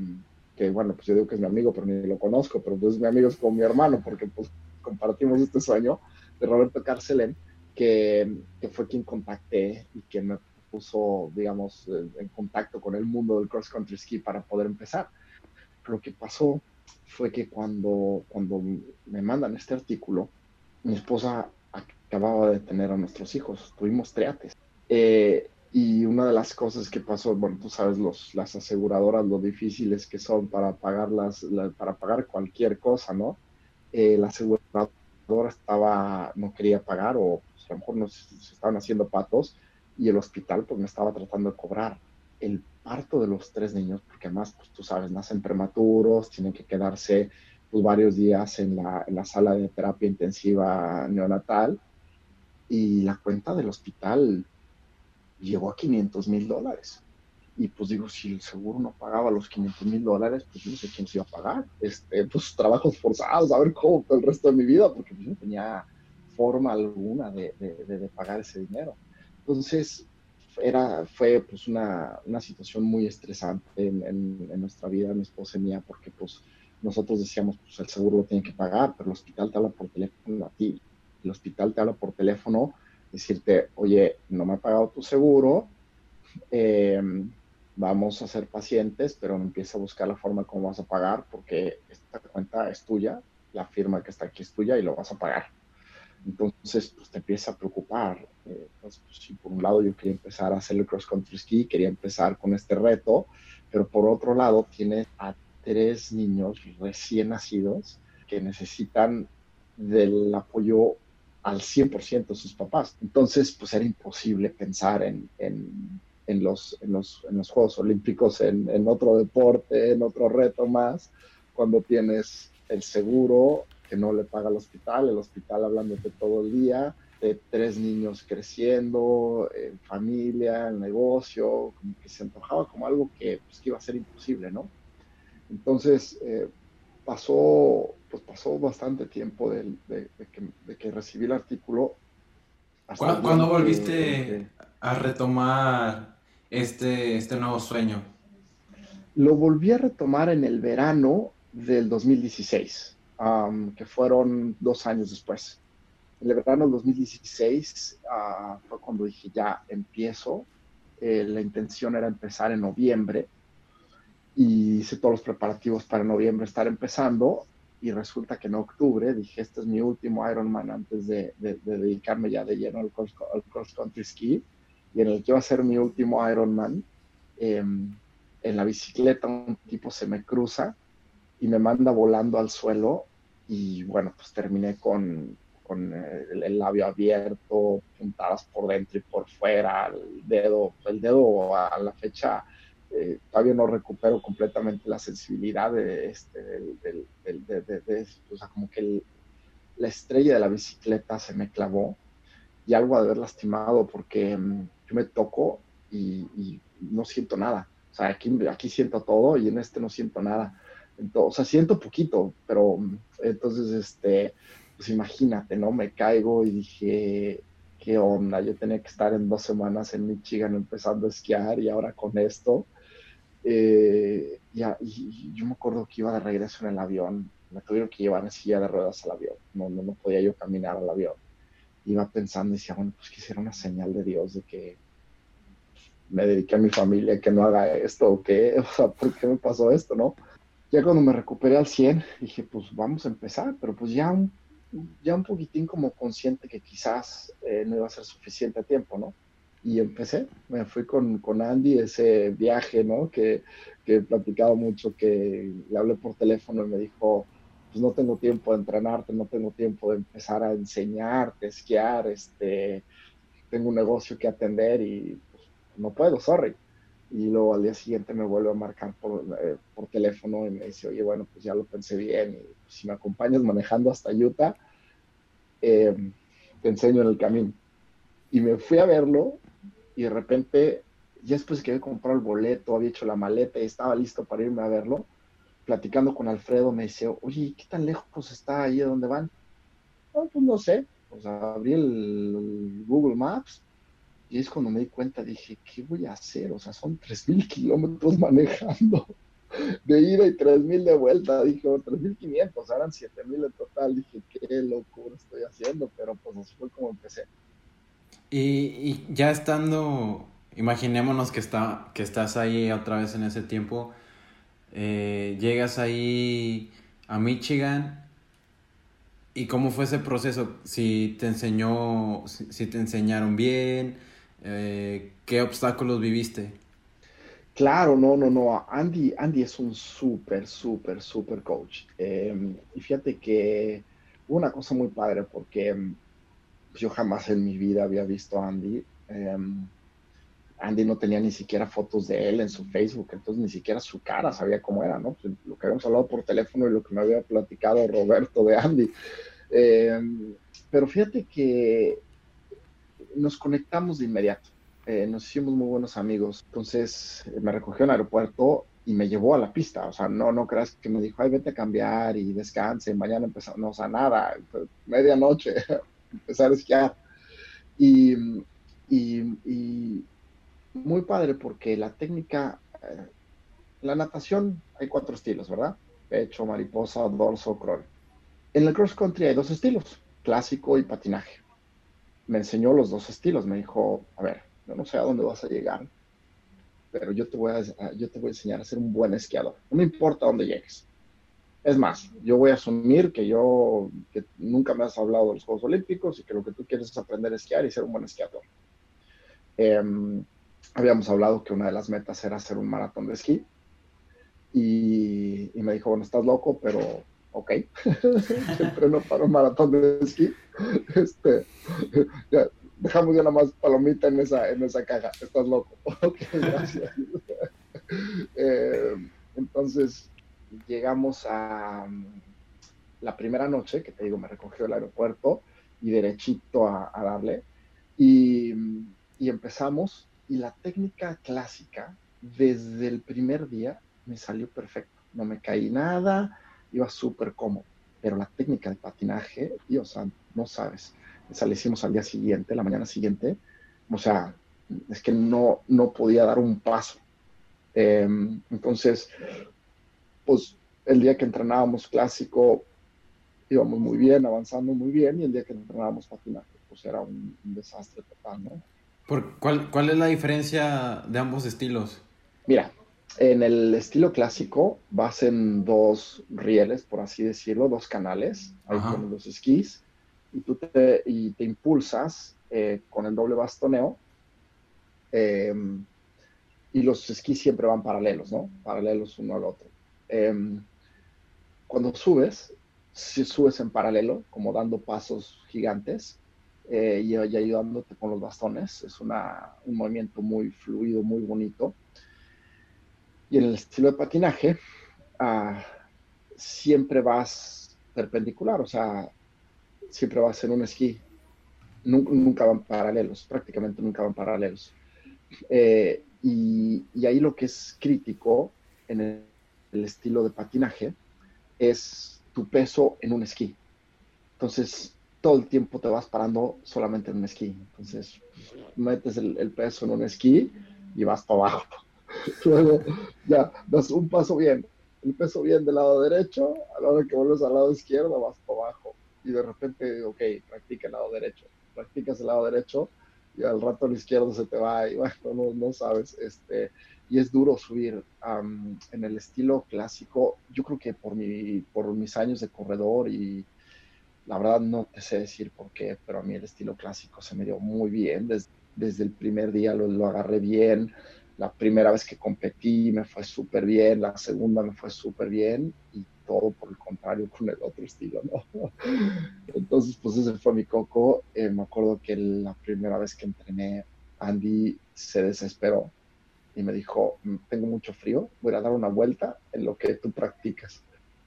Speaker 1: que, bueno, pues yo digo que es mi amigo, pero ni lo conozco, pero pues mi amigo es como mi hermano, porque pues compartimos este sueño de Roberto Carcelén que, que, fue quien contacté y que me puso, digamos, en contacto con el mundo del cross country ski para poder empezar. Lo que pasó fue que cuando, cuando me mandan este artículo, mi esposa acababa de tener a nuestros hijos, tuvimos triates. Eh, y una de las cosas que pasó, bueno, tú sabes, los, las aseguradoras, lo difíciles que son para pagar, las, la, para pagar cualquier cosa, ¿no? Eh, la aseguradora estaba, no quería pagar o pues, a lo mejor no se, estaban haciendo patos y el hospital pues me estaba tratando de cobrar el parto de los tres niños, porque además, pues tú sabes, nacen prematuros, tienen que quedarse pues, varios días en la, en la sala de terapia intensiva neonatal y la cuenta del hospital llegó a 500 mil dólares. Y pues digo, si el seguro no pagaba los 500 mil dólares, pues no sé quién se iba a pagar. Este, pues trabajos forzados, a ver cómo el resto de mi vida, porque pues, no tenía forma alguna de, de, pagar ese dinero. Entonces, era, fue pues una, una situación muy estresante en, en, en, nuestra vida, mi esposa y mía, porque pues nosotros decíamos, pues el seguro lo tiene que pagar, pero el hospital te habla por teléfono a ti. El hospital te habla por teléfono, decirte, oye, no me ha pagado tu seguro, eh, vamos a ser pacientes, pero empieza a buscar la forma como vas a pagar, porque esta cuenta es tuya, la firma que está aquí es tuya y lo vas a pagar. Entonces, pues te empieza a preocupar. Eh, pues, pues, por un lado yo quería empezar a hacer el cross country ski, quería empezar con este reto, pero por otro lado tienes a tres niños recién nacidos que necesitan del apoyo al 100% de sus papás. Entonces, pues era imposible pensar en, en, en, los, en, los, Juegos Olímpicos, en otro deporte, en otro reto más, cuando tienes el seguro que no le paga el hospital, el hospital hablándote todo el día, de tres niños creciendo, en familia, negocio, como que se antojaba como algo que, pues, que iba a ser imposible, ¿no? Entonces, eh, pasó, pues pasó bastante tiempo de, que, recibí el artículo.
Speaker 2: ¿Cuándo, volviste a retomar este, este nuevo sueño?
Speaker 1: Lo volví a retomar en el verano del 2016, que fueron dos años después. En el verano del 2016 ah, fue cuando dije, ya empiezo. Eh, la intención era empezar en noviembre y hice todos los preparativos para noviembre estar empezando y resulta que en octubre dije, este es mi último Ironman antes de, dedicarme ya de lleno al cross, country ski y en el que iba a ser mi último Ironman. Em, en la bicicleta un tipo se me cruza y me manda volando al suelo y bueno, pues terminé con, con el, labio abierto, puntadas por dentro y por fuera, el dedo, el dedo a la fecha eh, todavía no recupero completamente la sensibilidad de este, del, o sea, como que la estrella de la bicicleta se me clavó y algo de haber lastimado porque mm, yo me toco y, no siento nada. O sea, aquí, aquí siento todo y en este no siento nada. Entonces, o sea, siento poquito, pero mm, entonces, este, pues imagínate, ¿no? Me caigo y dije, ¿qué onda? Yo tenía que estar en dos semanas en Michigan empezando a esquiar y ahora con esto. Eh, ya, y yo me acuerdo que iba de regreso en el avión, me tuvieron que llevar en silla de ruedas al avión, no, no, no podía yo caminar al avión. Iba pensando y decía, bueno, pues quisiera una señal de Dios de que me dediqué a mi familia, que no haga esto, o qué, o sea, ¿por qué me pasó esto, no? Ya cuando me recuperé al 100, dije, pues vamos a empezar, pero pues ya un, ya un poquitín como consciente que quizás eh, no iba a ser suficiente tiempo, ¿no? y empecé. Me fui con, con Andy ese viaje, ¿no? Que, que, he platicado mucho, que le hablé por teléfono y me dijo, pues no tengo tiempo de entrenarte, no tengo tiempo de empezar a enseñarte, esquiar, este, tengo un negocio que atender y pues, no puedo, sorry. Y luego al día siguiente me vuelve a marcar por, eh, por teléfono y me dice, oye, bueno, pues ya lo pensé bien, y si me acompañas manejando hasta Utah, eh, te enseño en el camino. Y me fui a verlo y de repente, ya después que había comprado el boleto, había hecho la maleta y estaba listo para irme a verlo, platicando con Alfredo, me dice, oye, ¿qué tan lejos está ahí a dónde van? pues no sé, pues abrí el Google Maps y es cuando me di cuenta, dije, ¿qué voy a hacer? O sea, son 3.000 kilómetros manejando de ida y 3.000 de vuelta. Dije, 3.500, eran 7.000 en total. Dije, qué locura estoy haciendo, pero pues así fue como empecé.
Speaker 2: Y, ya estando, imaginémonos que, está, que estás ahí otra vez en ese tiempo, eh, llegas ahí a Michigan y cómo fue ese proceso, si te enseñó, si, te enseñaron bien, eh, qué obstáculos viviste.
Speaker 1: Claro, no, no, no. Andy, Andy es un súper, súper, súper coach. Em, y fíjate que una cosa muy padre porque em, yo jamás en mi vida había visto a Andy. Em, Andy no tenía ni siquiera fotos de él en su Facebook, entonces ni siquiera su cara sabía cómo era, ¿no? Pues, lo que habíamos hablado por teléfono y lo que me había platicado Roberto de Andy. Pero fíjate que nos conectamos de inmediato, eh, nos hicimos muy buenos amigos. Entonces me recogió en el aeropuerto y me llevó a la pista. O sea, no, no creas que me dijo, ay, vete a cambiar y descanse, mañana empezamos. No, o sea, nada, medianoche. empezar a esquiar. Y, y, muy padre porque la técnica, eh, la natación hay cuatro estilos, ¿verdad? Pecho, mariposa, dorso, crawl. En el cross country hay dos estilos, clásico y patinaje. Me enseñó los dos estilos, me dijo, a ver, yo no sé a dónde vas a llegar, pero yo te voy a, yo te voy a enseñar a ser un buen esquiador. No me importa dónde llegues. Es más, yo voy a asumir que yo, que nunca me has hablado de los Juegos Olímpicos y que lo que tú quieres es aprender a esquiar y ser un buen esquiador. Em, habíamos hablado que una de las metas era hacer un maratón de esquí y, me dijo, bueno, estás loco, pero ok, entreno para un maratón de esquí. Este, dejamos ya nada más palomita en esa, en esa caja, estás loco. ok, gracias. Em, entonces, llegamos a mm, la primera noche, que te digo, me recogió el aeropuerto y derechito a, darle. Y, mm, y, empezamos, y la técnica clásica, desde el primer día, me salió perfecto. No me caí nada, iba súper cómodo, pero la técnica de patinaje, Dios santo, no sabes. Esa la hicimos al día siguiente, la mañana siguiente, o sea, es que no, no podía dar un paso. Em, entonces, pues el día que entrenábamos clásico íbamos muy bien, avanzando muy bien, y el día que entrenábamos patinaje, pues era un, desastre total, ¿no?
Speaker 2: ¿Por cuál, ¿Cuál es la diferencia de ambos estilos?
Speaker 1: Mira, en el estilo clásico vas en dos rieles, por así decirlo, dos canales, ahí con los esquís, y tú te, y te impulsas eh, con el doble bastoneo, em, y los esquís siempre van paralelos, ¿no? Paralelos uno al otro. Em, cuando subes, si subes en paralelo, como dando pasos gigantes eh, y, ayudándote con los bastones, es una, un movimiento muy fluido, muy bonito. Y en el estilo de patinaje, ah, siempre vas perpendicular, o sea, siempre vas en un esquí. Nunca, van paralelos, prácticamente nunca van paralelos. Eh, y, ahí lo que es crítico en el, el estilo de patinaje es tu peso en un esquí. Entonces, todo el tiempo te vas parando solamente en un esquí. Entonces, metes el, el peso en un esquí y vas para abajo. Luego, ya, das un paso bien, el peso bien del lado derecho, a la hora que vuelves al lado izquierdo, vas para abajo. Y de repente, ok, practica el lado derecho. Practicas el lado derecho y al rato al izquierdo se te va y bueno, no, no sabes. Este, y es duro subir en el estilo clásico. Yo creo que por, mi, por mis años de corredor y la verdad no te sé decir por qué, pero a mí el estilo clásico se me dio muy bien. Desde, desde el primer día lo, lo, agarré bien. La primera vez que competí me fue súper bien, la segunda me fue súper bien y todo por el contrario con el otro estilo, ¿no? Entonces, pues ese fue mi coco. Eh, me acuerdo que la primera vez que entrené, Andy se desesperó y me dijo, mm, tengo mucho frío, voy a dar una vuelta en lo que tú practicas.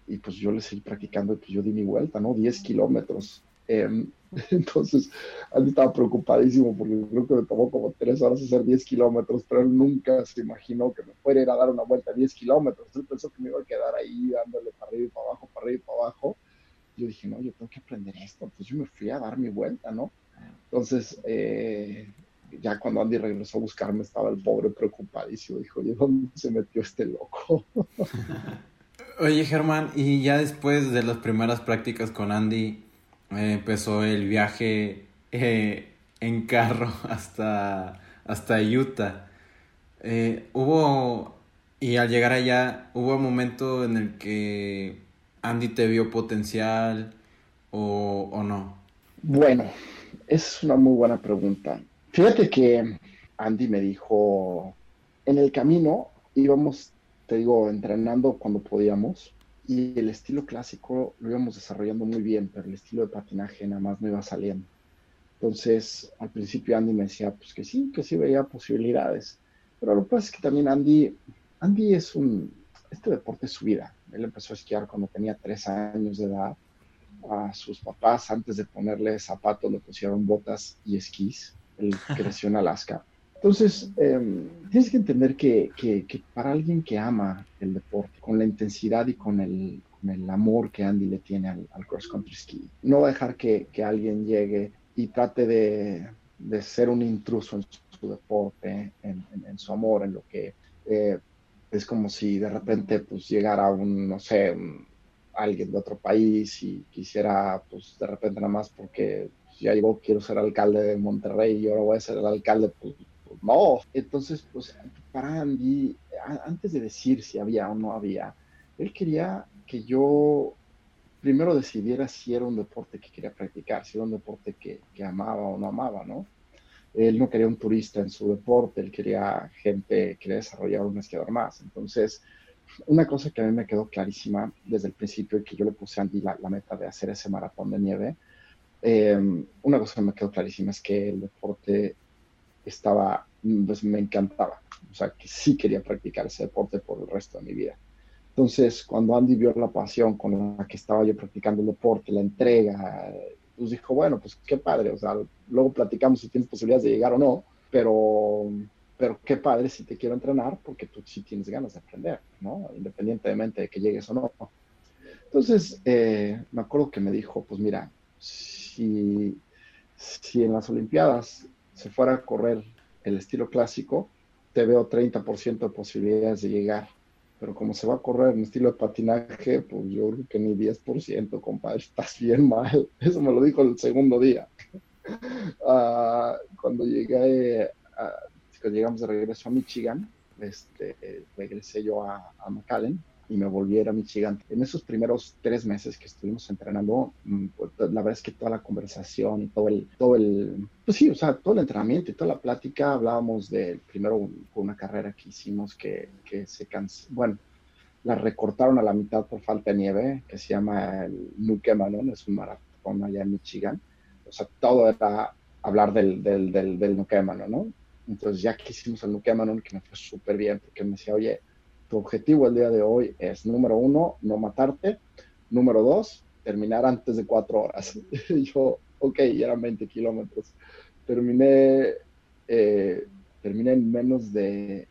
Speaker 1: Y pues yo le seguí practicando y pues yo di mi vuelta, ¿no? 10 kilómetros. Em, entonces, Andy estaba preocupadísimo porque creo que me tomó como tres horas hacer 10 kilómetros, pero él nunca se imaginó que me fuera a ir a dar una vuelta a 10 kilómetros. Él pensó que me iba a quedar ahí dándole para arriba y para abajo, para arriba y para abajo. Yo dije, no, yo tengo que aprender esto. Entonces yo me fui a dar mi vuelta, ¿no? Entonces, eh, ya cuando Andy regresó a buscarme estaba el pobre preocupadísimo. Dijo, ¿y dónde se metió este loco?
Speaker 2: Oye, Germán, y ya después de las primeras prácticas con Andy, eh, empezó el viaje eh, en carro hasta, hasta Utah. Eh, hubo, y al llegar allá, hubo un momento en el que Andy te vio potencial o, o no.
Speaker 1: Bueno, es una muy buena pregunta. Fíjate que Andy me dijo, en el camino íbamos, te digo, entrenando cuando podíamos y el estilo clásico lo íbamos desarrollando muy bien, pero el estilo de patinaje nada más no iba saliendo. Entonces, al principio Andy me decía, pues que sí, que sí veía posibilidades. Pero lo que pasa es que también Andy, Andy es un, este deporte es su vida. Él empezó a esquiar cuando tenía tres años de edad. A sus papás, antes de ponerle zapatos, le pusieron botas y esquís él creció en Alaska. Entonces, em, tienes que entender que, que, para alguien que ama el deporte, con la intensidad y con el, amor que Andy le tiene al, cross country ski, no va a dejar que, que alguien llegue y trate de, de, ser un intruso en su deporte, en, su amor, en lo que eh, es como si de repente pues llegara un, no sé, alguien de otro país y quisiera pues de repente nada más porque ya digo, quiero ser alcalde de Monterrey y ahora voy a ser el alcalde, pues, pues, no. Entonces, pues para Andy, antes de decir si había o no había, él quería que yo primero decidiera si era un deporte que quería practicar, si era un deporte que, que amaba o no amaba, ¿no? Él no quería un turista en su deporte, él quería gente, quería desarrollar un esquiador más. Entonces, una cosa que a mí me quedó clarísima desde el principio y que yo le puse a Andy la, meta de hacer ese maratón de nieve, Em, una cosa que me quedó clarísima es que el deporte estaba, pues me encantaba, o sea, que sí quería practicar ese deporte por el resto de mi vida. Entonces, cuando Andy vio la pasión con la que estaba yo practicando el deporte, la entrega, pues dijo, bueno, pues qué padre, o sea, luego platicamos si tienes posibilidades de llegar o no, pero, pero qué padre si te quiero entrenar porque tú sí tienes ganas de aprender, ¿no? Independientemente de que llegues o no. Entonces, eh, me acuerdo que me dijo, pues mira, si, si en las Olimpiadas se fuera a correr el estilo clásico, te veo 30% de posibilidades de llegar. Pero como se va a correr en estilo de patinaje, pues yo creo que ni 10%, compadre, estás bien mal. Eso me lo dijo el segundo día. Ah, cuando llegué, cuando llegamos de regreso a Michigan, este, regresé yo a, a McAllen y me volví a Michigan. En esos primeros tres meses que estuvimos entrenando, mm, pues, la verdad es que toda la conversación todo el, todo el, pues sí, o sea, todo el entrenamiento y toda la plática, hablábamos de primero una carrera que hicimos que, que se cansó, bueno, la recortaron a la mitad por falta de nieve, que se llama el Nukemanon, es un maratón allá en Michigan. O sea, todo era hablar del, del, del, del ¿no? Entonces, ya que hicimos el Nukemanon, que me fue súper bien, porque me decía, oye, tu objetivo el día de hoy es, número uno, no matarte. Número dos, terminar antes de cuatro horas. yo, ok, eran 20 kilómetros. Terminé, eh, terminé en menos de,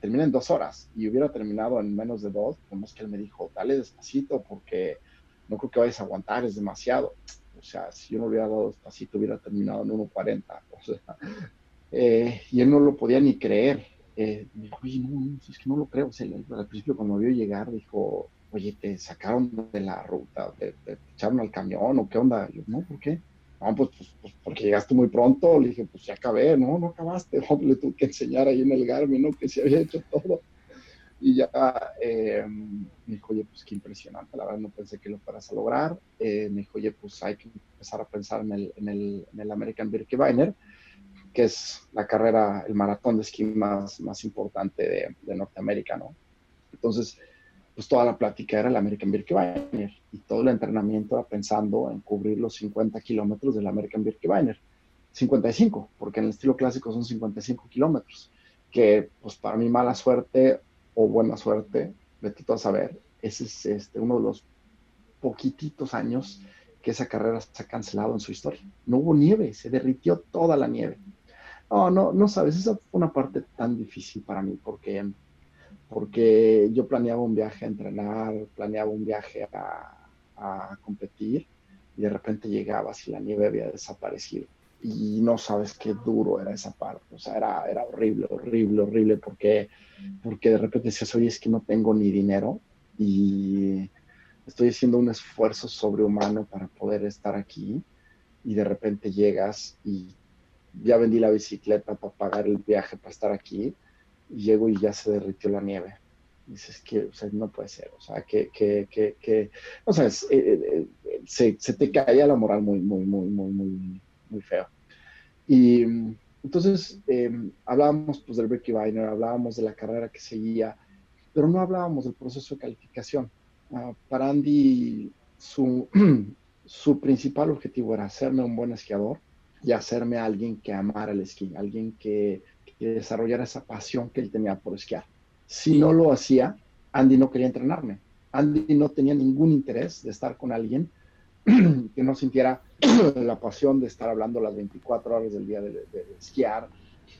Speaker 1: terminé en dos horas y hubiera terminado en menos de dos, es que él me dijo, dale despacito porque no creo que vayas a aguantar, es demasiado. O sea, si yo no hubiera dado despacito, hubiera terminado en 1.40. O sea, eh, y él no lo podía ni creer eh, oye, no, es que no lo creo. al principio cuando vio llegar, dijo, oye, te sacaron de la ruta, te, echaron al camión o qué onda. yo, no, ¿por qué? No, pues, pues, pues, porque llegaste muy pronto. Le dije, pues ya acabé. No, no acabaste. No, le tuve que enseñar ahí en el Garmin, ¿no? Que se había hecho todo. Y ya eh, me dijo, oye, pues qué impresionante. La verdad no pensé que lo fueras a lograr. Eh, me dijo, oye, pues hay que empezar a pensar en el, en el, en el American Birkebeiner es la carrera, el maratón de esquí más, más importante de, de Norteamérica, ¿no? Entonces, pues toda la plática era el American Birkebeiner y todo el entrenamiento era pensando en cubrir los 50 kilómetros del American Birkebeiner. 55, porque en el estilo clásico son 55 kilómetros, que pues para mi mala suerte o buena suerte, vete tú a saber, ese es este, uno de los poquititos años que esa carrera se ha cancelado en su historia. No hubo nieve, se derritió toda la nieve. No, no, no sabes, esa fue una parte tan difícil para mí porque, porque yo planeaba un viaje a entrenar, planeaba un viaje a, competir y de repente llegabas y la nieve había desaparecido. Y no sabes qué duro era esa parte, o sea, era, era horrible, horrible, horrible porque, porque de repente decías, oye, es que no tengo ni dinero y estoy haciendo un esfuerzo sobrehumano para poder estar aquí y de repente llegas y ya vendí la bicicleta para pagar el viaje para estar aquí y llego y ya se derritió la nieve. dices que, o sea, no puede ser, o sea, que, que, que, que o sea, eh, eh, eh, se, se, te caía la moral muy, muy, muy, muy, muy, muy feo. Y entonces hablábamos pues del Ricky Biner, hablábamos de la carrera que seguía, pero no hablábamos del proceso de calificación. Uh, para Andy, su, su principal objetivo era hacerme un buen esquiador, y hacerme alguien que amara el esquí, alguien que, desarrollara esa pasión que él tenía por esquiar. Si no lo hacía, Andy no quería entrenarme. Andy no tenía ningún interés de estar con alguien que no sintiera la pasión de estar hablando las 24 horas del día de, esquiar,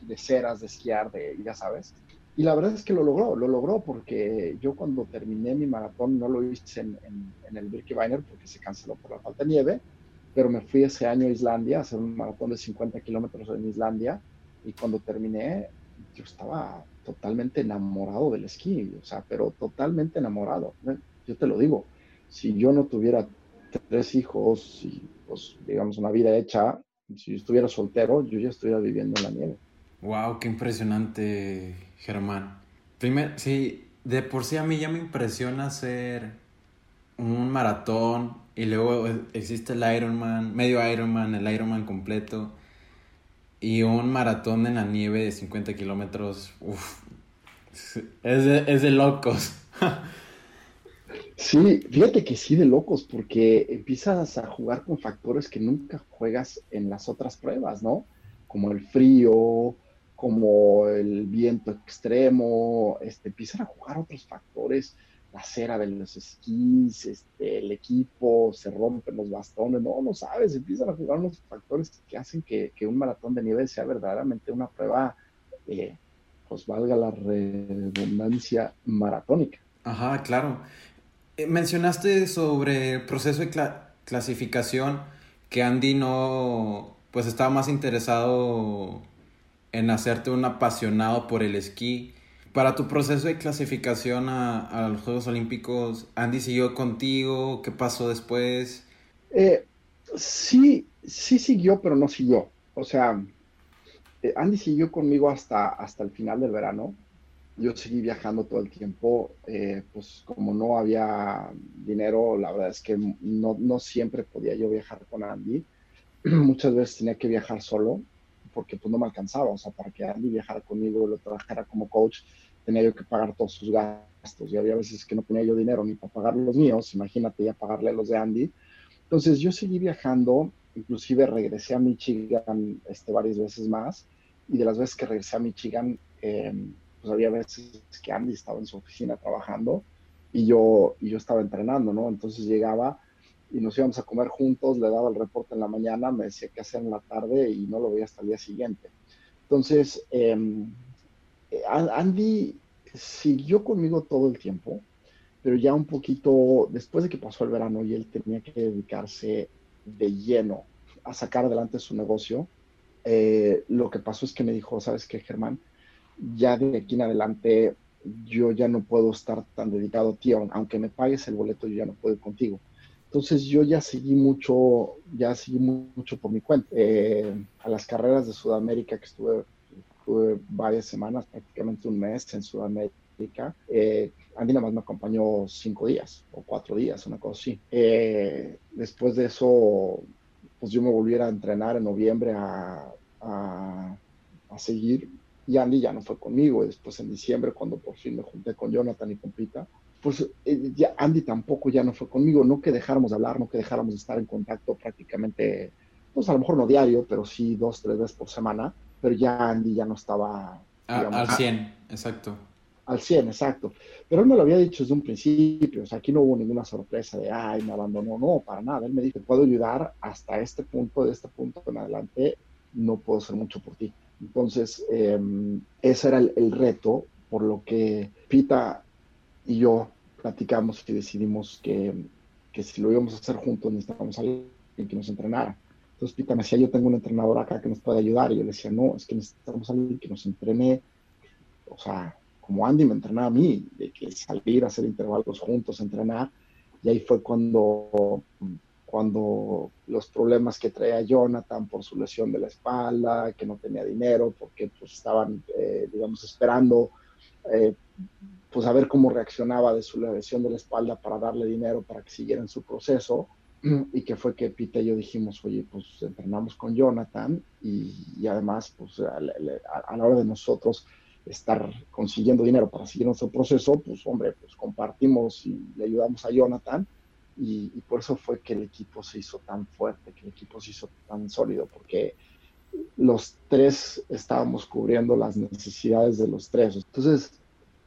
Speaker 1: de ceras, de esquiar, de, ya sabes. Y la verdad es que lo logró, lo logró porque yo cuando terminé mi maratón no lo hice en, el Birkebeiner porque se canceló por la falta de nieve, pero me fui ese año a Islandia a hacer un maratón de 50 kilómetros en Islandia y cuando terminé yo estaba totalmente enamorado del esquí, o sea, pero totalmente enamorado. Yo te lo digo, si yo no tuviera tres hijos y pues digamos una vida hecha, si yo estuviera soltero, yo ya estuviera viviendo en la nieve.
Speaker 2: Wow, qué impresionante, Germán. Primero, sí, de por sí a mí ya me impresiona hacer un maratón y luego existe el Ironman, medio Ironman, el Ironman completo y un maratón en la nieve de 50 kilómetros. Es de, es de locos.
Speaker 1: Sí, fíjate que sí de locos, porque empiezas a jugar con factores que nunca juegas en las otras pruebas, ¿no? Como el frío, como el viento extremo, este, empiezan a jugar otros factores la cera de los esquís, este, el equipo, se rompen los bastones, no, no sabes, empiezan a jugar unos factores que hacen que, un maratón de nieve sea verdaderamente una prueba, eh, pues valga la redundancia, maratónica.
Speaker 2: Ajá, claro. Eh, mencionaste sobre el proceso de clasificación que Andy no, pues estaba más interesado en hacerte un apasionado por el esquí. Para tu proceso de clasificación a, los Juegos Olímpicos, ¿Andy siguió contigo? ¿Qué pasó después?
Speaker 1: Eh, sí, sí siguió, pero no siguió. O sea, eh, Andy siguió conmigo hasta, hasta el final del verano. Yo seguí viajando todo el tiempo. Eh, pues como no había dinero, la verdad es que no, no siempre podía yo viajar con Andy. Muchas veces tenía que viajar solo porque pues no me alcanzaba. O sea, para que Andy viajara conmigo lo trabajara como coach, tenía yo que pagar todos sus gastos. Y había veces que no tenía yo dinero ni para pagar los míos. Imagínate ya pagarle los de Andy. Entonces yo seguí viajando inclusive regresé a Michigan este, varias veces más y de las veces que regresé a Michigan, em, pues había veces que Andy estaba en su oficina trabajando y yo, y yo estaba entrenando, ¿no? Entonces llegaba y nos íbamos a comer juntos, le daba el reporte en la mañana, me decía qué hacer en la tarde y no lo veía hasta el día siguiente. Entonces, em, Andy siguió conmigo todo el tiempo, pero ya un poquito después de que pasó el verano y él tenía que dedicarse de lleno a sacar adelante su negocio, eh, lo que pasó es que me dijo, ¿sabes qué, Germán? Ya de aquí en adelante yo ya no puedo estar tan dedicado a ti, aunque me pagues el boleto, yo ya no puedo ir contigo. Entonces yo ya seguí mucho, ya seguí mucho por mi cuenta. Eh, a las carreras de Sudamérica que estuve, estuve varias semanas, prácticamente un mes en Sudamérica, eh, Andy nada más me acompañó cinco días o cuatro días, una cosa así. Eh, después de eso, pues yo me volviera a entrenar en noviembre a, a, seguir y Andy ya no fue conmigo. Y después en diciembre, cuando por fin me junté con Jonathan y con Pita, pues eh, ya Andy tampoco ya no fue conmigo. No que dejáramos de hablar, no que dejáramos de estar en contacto prácticamente, pues a lo mejor no diario, pero sí dos, tres veces por semana. Pero ya Andy ya no estaba...
Speaker 2: al 100, exacto
Speaker 1: al 100, exacto. Pero él me lo había dicho desde un principio, o sea, aquí no hubo ninguna sorpresa de, ay, me abandonó, no, para nada. Él me dijo, puedo ayudar hasta este punto, de este punto en adelante, no puedo hacer mucho por ti. Entonces, em, ese era el, reto, por lo que Pita y yo platicamos y decidimos que, que si lo íbamos a hacer juntos necesitábamos alguien que nos entrenara. Entonces Pita me decía, yo tengo un entrenador acá que nos puede ayudar. Y yo le decía, no, es que necesitamos alguien que nos entrene, o sea, como Andy me entrenaba a mí, de que salir a hacer intervalos juntos, entrenar, y ahí fue cuando, cuando los problemas que traía Jonathan por su lesión de la espalda, que no tenía dinero, porque pues estaban, eh, digamos, esperando eh, pues a ver cómo reaccionaba de su lesión de la espalda para darle dinero para que siguiera en su proceso, y que fue que Pita y yo dijimos, oye, pues entrenamos con Jonathan y, además, pues a, la hora de nosotros estar consiguiendo dinero para seguir nuestro proceso, pues hombre, pues compartimos y le ayudamos a Jonathan y, por eso fue que el equipo se hizo tan fuerte, que el equipo se hizo tan sólido, porque los tres estábamos cubriendo las necesidades de los tres. Entonces,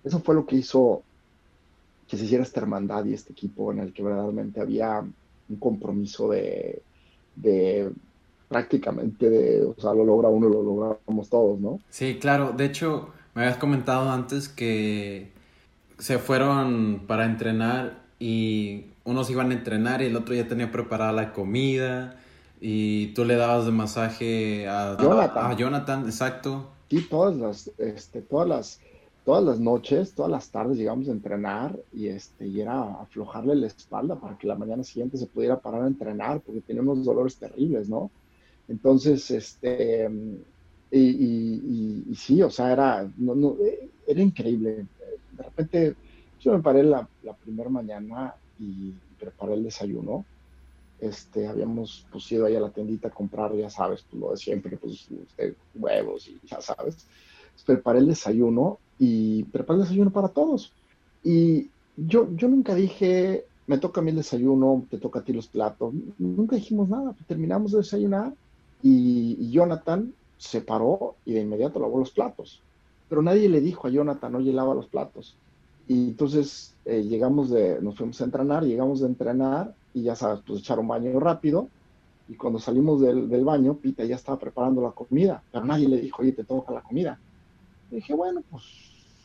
Speaker 1: eso fue lo que hizo que se hiciera esta hermandad y este equipo en el que verdaderamente había un compromiso de, prácticamente de, o sea, lo logra uno, lo logramos todos, ¿no?
Speaker 2: Sí, claro. De hecho, me habías comentado antes que se fueron para entrenar y unos iban a entrenar y el otro ya tenía preparada la comida y tú le dabas de masaje a Jonathan, a Jonathan exacto.
Speaker 1: Sí, todas las, este, todas las, todas las noches, todas las tardes llegamos a entrenar y este, y era aflojarle la espalda para que la mañana siguiente se pudiera parar a entrenar porque tenía unos dolores terribles, ¿no? Entonces, este, y, y, sí, o sea, era, no, no, era increíble. De repente, yo me paré la, la primera mañana y preparé el desayuno. Este, habíamos pues, ido ahí a la tiendita a comprar, ya sabes, pues lo de siempre, pues este, huevos y ya sabes. preparé el desayuno y preparé el desayuno para todos. Y yo, yo nunca dije, me toca a mí el desayuno, te toca a ti los platos. Nunca dijimos nada. Terminamos de desayunar y, y Jonathan se paró y de inmediato lavó los platos. Pero nadie le dijo a Jonathan, oye, lava los platos. Y entonces eh, llegamos de, nos fuimos a entrenar, llegamos de entrenar y ya sabes, pues echar un baño rápido. Y cuando salimos del, baño, Pita ya estaba preparando la comida, pero nadie le dijo, oye, te toca la comida. Y dije, bueno, pues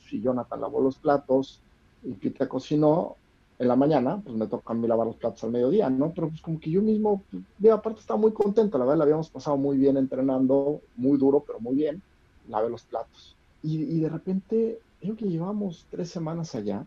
Speaker 1: si Jonathan lavó los platos y Pita cocinó, en la mañana, pues me toca a mí lavar los platos al mediodía, ¿no? Pero pues como que yo mismo, de aparte estaba muy contento, la verdad, la habíamos pasado muy bien entrenando, muy duro, pero muy bien, lavé los platos. Y, y de repente, creo que llevamos tres semanas allá,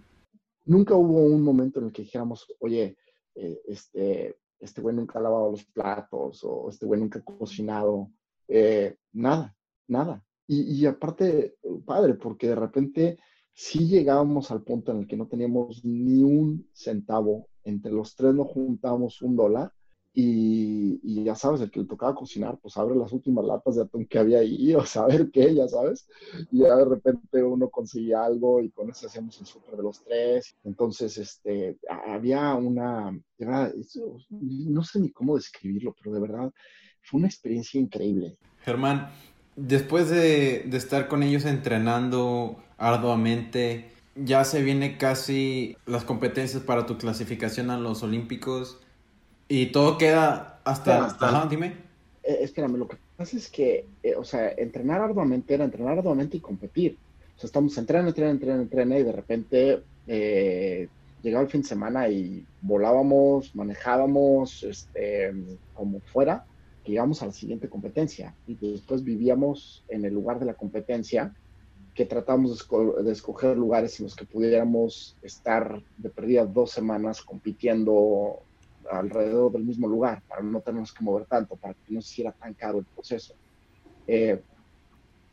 Speaker 1: nunca hubo un momento en el que dijéramos, oye, eh, este, este güey nunca ha lavado los platos o este güey nunca ha cocinado, eh, nada, nada. Y, y aparte, padre, porque de repente sí llegábamos al punto en el que no teníamos ni un centavo, entre los tres no juntábamos un dólar y, ya sabes, el que le tocaba cocinar, pues abre las últimas latas de atún que había ahí, o saber qué, ya sabes, y ya de repente uno conseguía algo y con eso hacíamos el súper de los tres. Entonces, este, había una, no sé ni cómo describirlo, pero de verdad fue una experiencia increíble.
Speaker 2: Germán, después de, de estar con ellos entrenando arduamente, ya se viene casi las competencias para tu clasificación a los Olímpicos y todo queda hasta... hasta... dime.
Speaker 1: Eh, espérame, lo que pasa es que, eh, o sea, entrenar arduamente era entrenar arduamente y competir. O sea, estamos entrenando, entrenando, entrenando, entrenando y de repente eh, llegaba el fin de semana y volábamos, manejábamos, este, como fuera, llegamos a la siguiente competencia y después vivíamos en el lugar de la competencia que tratamos de, escoger lugares en los que pudiéramos estar de perdida dos semanas compitiendo alrededor del mismo lugar, para no tenernos que mover tanto, para que no se hiciera tan caro el proceso. Eh,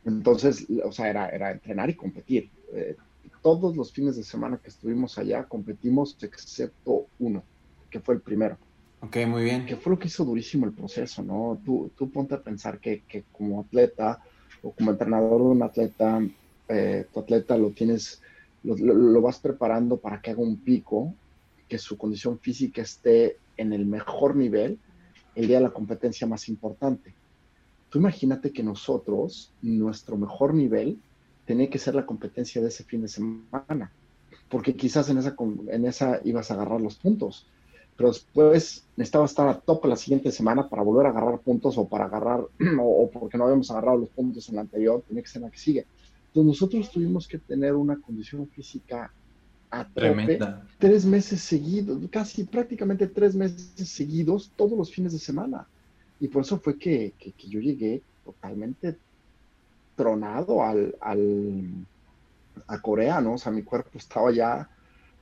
Speaker 1: entonces, o sea, era, era entrenar y competir. Eh, todos los fines de semana que estuvimos allá competimos, excepto uno, que fue el primero.
Speaker 2: Ok, muy bien.
Speaker 1: Que fue lo que hizo durísimo el proceso, ¿no? Tú, tú ponte a pensar que, que como atleta o como entrenador de un atleta, eh, tu atleta lo tienes, lo, lo, vas preparando para que haga un pico, que su condición física esté en el mejor nivel el día de la competencia más importante. Tú imagínate que nosotros, nuestro mejor nivel, tenía que ser la competencia de ese fin de semana, porque quizás en esa, en esa ibas a agarrar los puntos, pero después necesitaba estar a tope la siguiente semana para volver a agarrar puntos o para agarrar, o, porque no habíamos agarrado los puntos en la anterior, tenía que ser la que sigue. Entonces nosotros tuvimos que tener una condición física a Tremenda. tres meses seguidos, casi prácticamente tres meses seguidos, todos los fines de semana. Y por eso fue que, que, yo llegué totalmente tronado al, al, a Corea, ¿no? O sea, mi cuerpo estaba ya,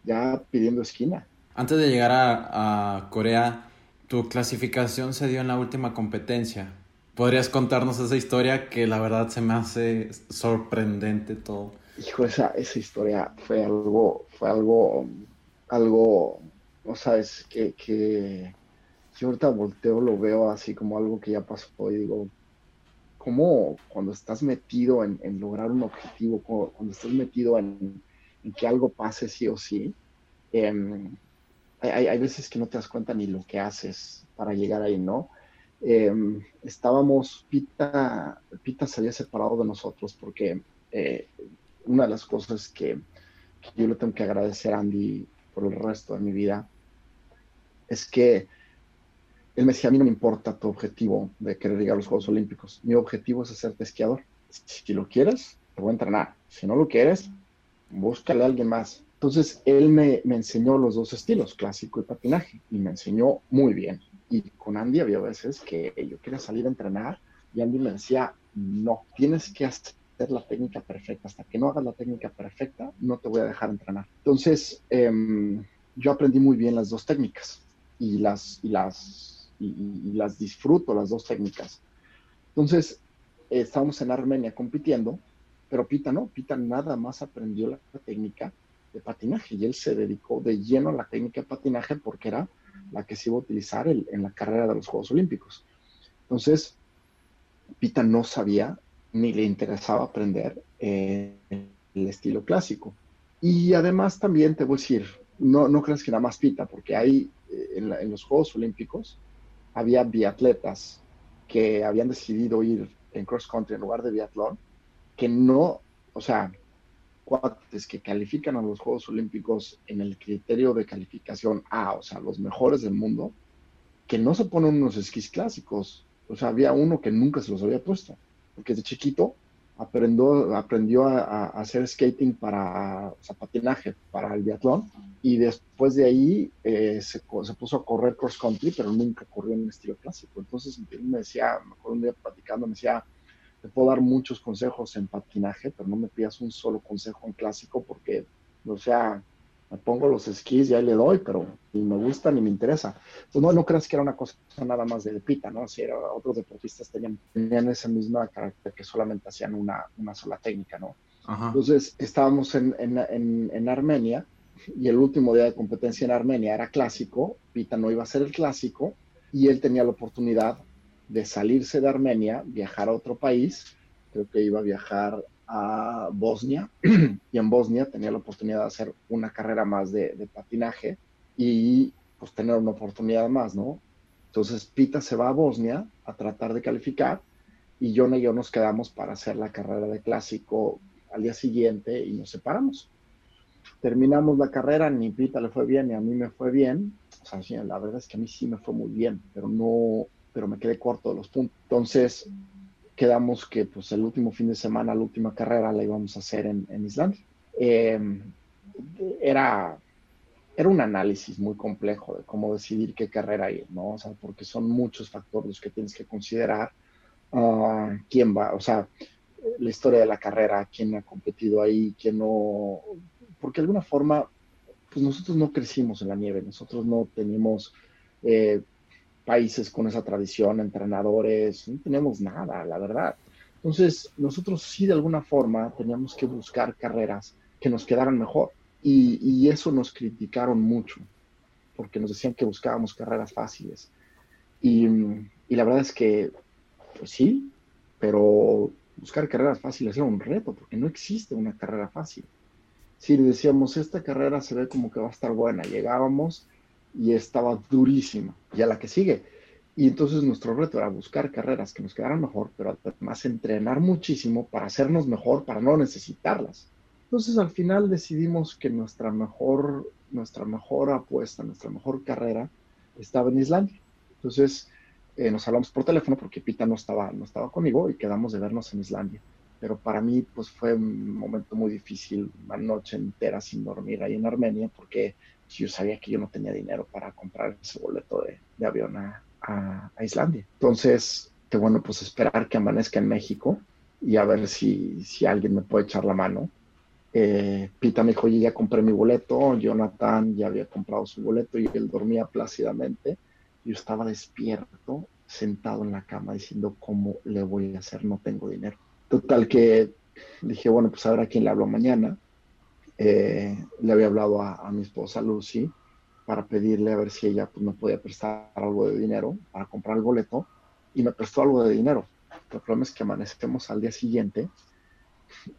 Speaker 1: ya pidiendo esquina.
Speaker 2: Antes de llegar a, a Corea, tu clasificación se dio en la última competencia. ¿Podrías contarnos esa historia que la verdad se me hace sorprendente todo?
Speaker 1: hijo, esa, esa historia fue algo, fue algo, algo, no sabes, que, que yo ahorita volteo, lo veo así como algo que ya pasó y digo, ¿cómo cuando estás metido en, lograr un objetivo, cuando, estás metido en, que algo pase sí o sí, em, hay, hay, veces que no te das cuenta ni lo que haces para llegar ahí, ¿no? Em, estábamos, Pita, Pita se había separado de nosotros porque eh, una de las cosas que, yo le tengo que agradecer a Andy por el resto de mi vida es que él me decía, a mí no me importa tu objetivo de querer llegar a los Juegos Olímpicos. Mi objetivo es hacerte esquiador. Si lo quieres, te voy a entrenar. Si no lo quieres, búscale a alguien más. Entonces, él me, me, enseñó los dos estilos, clásico y patinaje, y me enseñó muy bien. Y con Andy había veces que yo quería salir a entrenar y Andy me decía, no, tienes que hacer la técnica perfecta. Hasta que no hagas la técnica perfecta, no te voy a dejar entrenar. Entonces, em, yo aprendí muy bien las dos técnicas y las, y las, y, las disfruto, las dos técnicas. Entonces, estábamos en Armenia compitiendo, pero Pita no, Pita nada más aprendió la técnica de patinaje y él se dedicó de lleno a la técnica de patinaje porque era la que se iba a utilizar en la carrera de los Juegos Olímpicos. Entonces, Pita no sabía ni le interesaba aprender eh, el estilo clásico. Y además también te voy a decir, no, no creas que nada más pita, porque hay eh, en, los Juegos Olímpicos había biatletas que habían decidido ir en cross country en lugar de biatlón, que no, o sea, cuates que califican a los Juegos Olímpicos en el criterio de calificación A, o sea, los mejores del mundo, que no se ponen unos esquís clásicos. O sea, había uno que nunca se los había puesto porque de chiquito aprendió, aprendió a, hacer skating para o sea, patinaje, para el biatlón, y después de ahí eh, se, se, puso a correr cross country, pero nunca corrió en un estilo clásico. Entonces él me decía, me acuerdo un día platicando, me decía, te puedo dar muchos consejos en patinaje, pero no me pidas un solo consejo en clásico porque, o sea, me pongo los esquís y ahí le doy, pero ni me gusta ni me interesa. Entonces, no, no creas que era una cosa nada más de, pita, ¿no? Si era, otros deportistas tenían, tenían esa misma carácter que solamente hacían una, una sola técnica, ¿no? Entonces, estábamos en, en, en, Armenia y el último día de competencia en Armenia era clásico, Pita no iba a ser el clásico y él tenía la oportunidad de salirse de Armenia, viajar a otro país, creo que iba a viajar a Bosnia y en Bosnia tenía la oportunidad de hacer una carrera más de, patinaje y pues tener una oportunidad más, ¿no? Entonces Pita se va a Bosnia a tratar de calificar y John y yo nos quedamos para hacer la carrera de clásico al día siguiente y nos separamos. Terminamos la carrera, ni Pita le fue bien ni a mí me fue bien. O sea, la verdad es que a mí sí me fue muy bien, pero no, pero me quedé corto de los puntos. Entonces, quedamos que pues el último fin de semana, la última carrera la íbamos a hacer en, en Islandia. Em, era, era un análisis muy complejo de cómo decidir qué carrera ir, ¿no? O sea, porque son muchos factores los que tienes que considerar. Uh, quién va, o sea, la historia de la carrera, quién ha competido ahí, quién no, porque de alguna forma, pues nosotros no crecimos en la nieve, nosotros no tenemos eh, países con esa tradición, entrenadores, no tenemos nada, la verdad. Entonces, nosotros sí de alguna forma teníamos que buscar carreras que nos quedaran mejor. Y, eso nos criticaron mucho, porque nos decían que buscábamos carreras fáciles. Y, la verdad es que, pues sí, pero buscar carreras fáciles era un reto, porque no existe una carrera fácil. Si decíamos, esta carrera se ve como que va a estar buena, llegábamos y estaba durísima, y a la que sigue. Y entonces nuestro reto era buscar carreras que nos quedaran mejor, pero además entrenar muchísimo para hacernos mejor, para no necesitarlas. Entonces al final decidimos que nuestra mejor, nuestra mejor apuesta, nuestra mejor carrera estaba en Islandia. Entonces eh, nos hablamos por teléfono porque Pita no estaba, no estaba conmigo y quedamos de vernos en Islandia. Pero para mí pues fue un momento muy difícil, una noche entera sin dormir ahí en Armenia porque yo sabía que yo no tenía dinero para comprar ese boleto de, avión a, Islandia. Entonces, que bueno, pues esperar que amanezca en México y a ver si, si alguien me puede echar la mano. Eh, Pita me dijo, ya compré mi boleto, Jonathan ya había comprado su boleto y él dormía plácidamente. Yo estaba despierto, sentado en la cama, diciendo, ¿cómo le voy a hacer? No tengo dinero. Total que dije, bueno, pues a ver a quién le hablo mañana. Eh, le había hablado a, mi esposa Lucy para pedirle a ver si ella pues, me podía prestar algo de dinero para comprar el boleto y me prestó algo de dinero. El problema es que amanecemos al día siguiente,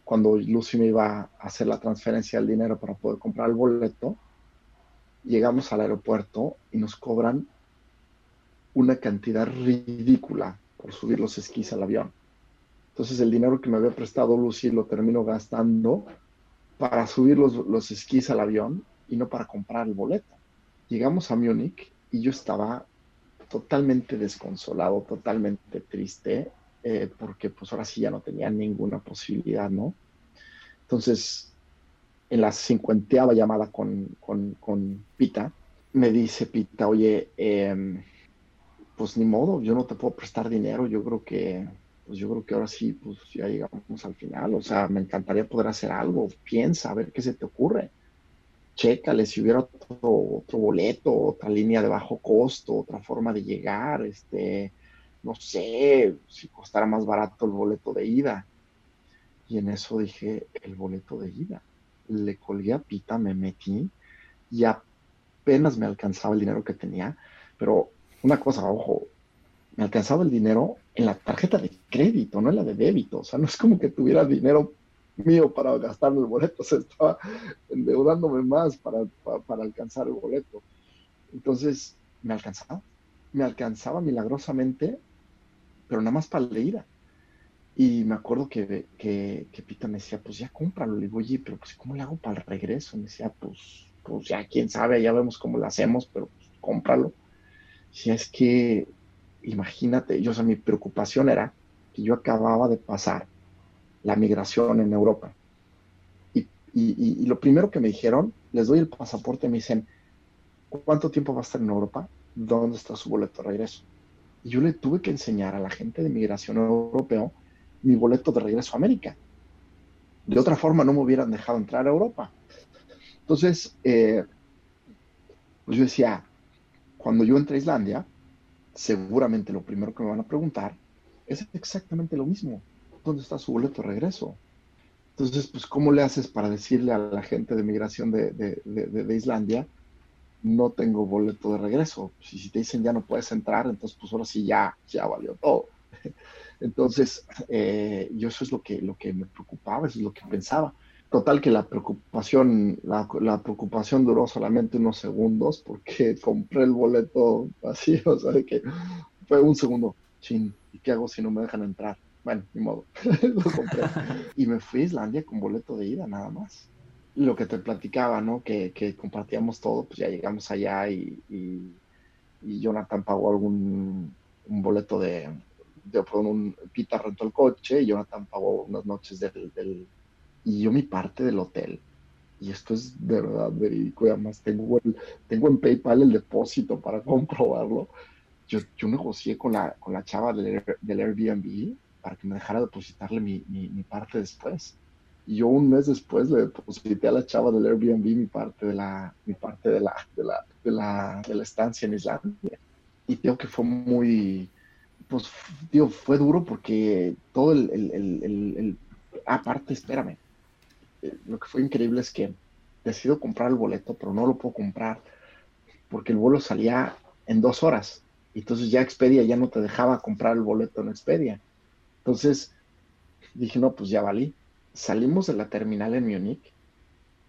Speaker 1: cuando Lucy me iba a hacer la transferencia del dinero para poder comprar el boleto, llegamos al aeropuerto y nos cobran una cantidad ridícula por subir los esquís al avión. Entonces el dinero que me había prestado Lucy lo termino gastando para subir los, los esquís al avión y no para comprar el boleto. Llegamos a Múnich y yo estaba totalmente desconsolado, totalmente triste, eh, porque pues ahora sí ya no tenía ninguna posibilidad, ¿no? Entonces, en la cincuenteava llamada con, con, Pita, me dice Pita, oye, em, pues ni modo, yo no te puedo prestar dinero, yo creo que pues yo creo que ahora sí, pues ya llegamos al final. O sea, me encantaría poder hacer algo. Piensa, a ver qué se te ocurre. Chécale si hubiera otro, otro boleto, otra línea de bajo costo, otra forma de llegar, este, no sé, si costara más barato el boleto de ida. Y en eso dije, el boleto de ida. Le colgué a Pita, me metí y apenas me alcanzaba el dinero que tenía. Pero una cosa, ojo, me alcanzaba el dinero en la tarjeta de crédito, no en la de débito. O sea, no es como que tuviera dinero mío para gastar el boleto, o sea, estaba endeudándome más para, para, alcanzar el boleto. Entonces, me alcanzaba, me alcanzaba milagrosamente, pero nada más para la ida. Y me acuerdo que, que, que, Pita me decía, pues ya cómpralo. Le digo, oye, pero pues ¿cómo le hago para el regreso? Me decía, pues, pues ya quién sabe, ya vemos cómo lo hacemos, pero pues, cómpralo. Si es que imagínate, yo, o sea, mi preocupación era que yo acababa de pasar la migración en Europa. Y, y, lo primero que me dijeron, les doy el pasaporte, me dicen, ¿cuánto tiempo va a estar en Europa? ¿Dónde está su boleto de regreso? Y yo le tuve que enseñar a la gente de migración europeo mi boleto de regreso a América. De otra forma no me hubieran dejado entrar a Europa. Entonces, eh, pues yo decía, cuando yo entre a Islandia, seguramente lo primero que me van a preguntar es exactamente lo mismo. ¿Dónde está su boleto de regreso? Entonces, pues, ¿cómo le haces para decirle a la gente de migración de, de, Islandia, no tengo boleto de regreso? Si, si te dicen ya no puedes entrar, entonces, pues ahora sí ya, ya valió todo. Entonces, eh, yo eso es lo que, lo que me preocupaba, eso es lo que pensaba. Total que la preocupación, la, preocupación duró solamente unos segundos porque compré el boleto así, o sea, que fue un segundo, chin, ¿y qué hago si no me dejan entrar? Bueno, ni modo, lo compré. Y me fui a Islandia con boleto de ida nada más. Lo que te platicaba, ¿no? Que, compartíamos todo, pues ya llegamos allá y, y, Jonathan pagó algún un boleto de, de un Pita rentó el coche y Jonathan pagó unas noches del, y yo mi parte del hotel. Y esto es de verdad verídico y además tengo, tengo en PayPal el depósito para comprobarlo. Yo, yo negocié con la, con la chava del, del Airbnb para que me dejara depositarle mi, mi, parte después. Y yo un mes después le deposité a la chava del Airbnb mi parte de la, mi parte de la, de la, de la, de la estancia en Islandia. Y creo que fue muy, pues, digo, fue duro porque todo el, el, el, el aparte, espérame, lo que fue increíble es que decido comprar el boleto, pero no lo puedo comprar porque el vuelo salía en dos horas. Entonces ya Expedia ya no te dejaba comprar el boleto en Expedia. Entonces dije, no, pues ya valí. Salimos de la terminal en Múnich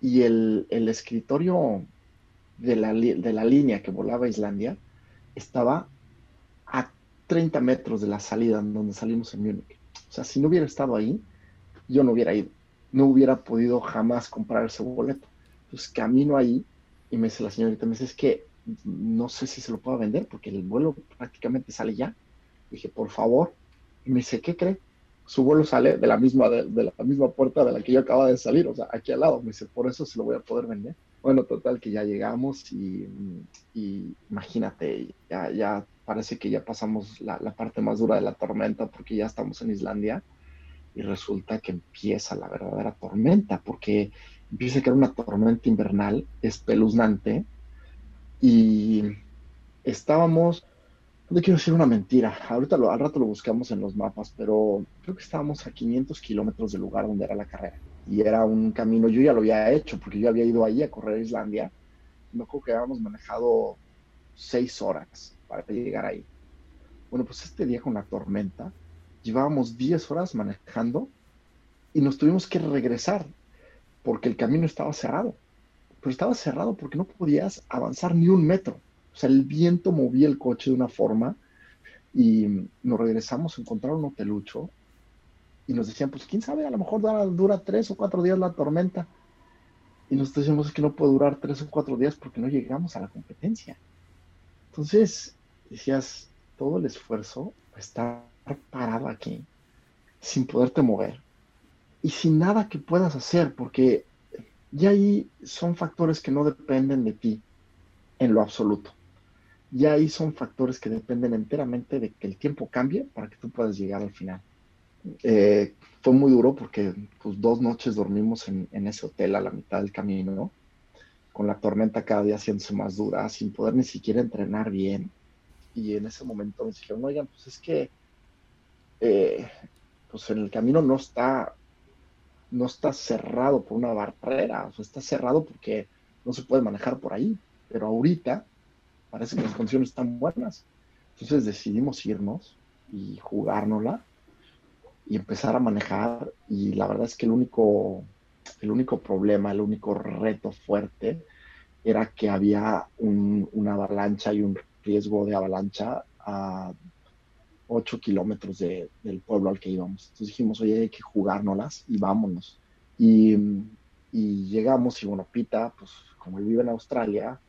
Speaker 1: y el, el escritorio de la, de la, línea que volaba a Islandia estaba a 30 metros de la salida en donde salimos en Múnich. O sea, si no hubiera estado ahí, yo no hubiera ido. No hubiera podido jamás comprar ese boleto. Entonces camino ahí y me dice la señorita, me dice, es que no sé si se lo puedo vender porque el vuelo prácticamente sale ya. Dije, por favor. Y me dice, ¿qué cree? Su vuelo sale de la misma, de, la misma puerta de la que yo acaba de salir, o sea, aquí al lado. Me dice, por eso se lo voy a poder vender. Bueno, total que ya llegamos y, y imagínate, ya, ya parece que ya pasamos la, parte más dura de la tormenta porque ya estamos en Islandia y resulta que empieza la verdadera tormenta porque empieza a caer una tormenta invernal espeluznante y estábamos, no quiero decir una mentira, ahorita al rato lo buscamos en los mapas, pero creo que estábamos a 500 kilómetros del lugar donde era la carrera y era un camino, yo ya lo había hecho porque yo había ido ahí a correr a Islandia, me acuerdo que habíamos manejado seis horas para llegar ahí. Bueno, pues este día con la tormenta, llevábamos 10 horas manejando y nos tuvimos que regresar porque el camino estaba cerrado. Pero estaba cerrado porque no podías avanzar ni un metro. O sea, el viento movía el coche de una forma y nos regresamos a encontrar un hotelucho y nos decían, pues quién sabe, a lo mejor dura, dura tres o cuatro días la tormenta. Y nosotros decíamos que no puede durar tres o cuatro días porque no llegamos a la competencia. Entonces, decías, todo el esfuerzo está parado aquí, sin poderte mover y sin nada que puedas hacer, porque ya ahí son factores que no dependen de ti en lo absoluto. Ya ahí son factores que dependen enteramente de que el tiempo cambie para que tú puedas llegar al final. Eh, fue muy duro porque pues, dos noches dormimos en, en, ese hotel a la mitad del camino, con la tormenta cada día haciéndose más dura, sin poder ni siquiera entrenar bien y en ese momento me dijeron, oigan, pues es que eh, pues en el camino no está, no está cerrado por una barrera, o está cerrado porque no se puede manejar por ahí, pero ahorita parece que las condiciones están buenas. Entonces decidimos irnos y jugárnosla y empezar a manejar y la verdad es que el único, el único problema, el único reto fuerte era que había una avalancha y un riesgo de avalancha a 8 kilómetros del pueblo al que íbamos. Entonces dijimos, oye, hay que jugárnoslas y vámonos. Y, y llegamos y bueno, Pita, pues como él vive en Australia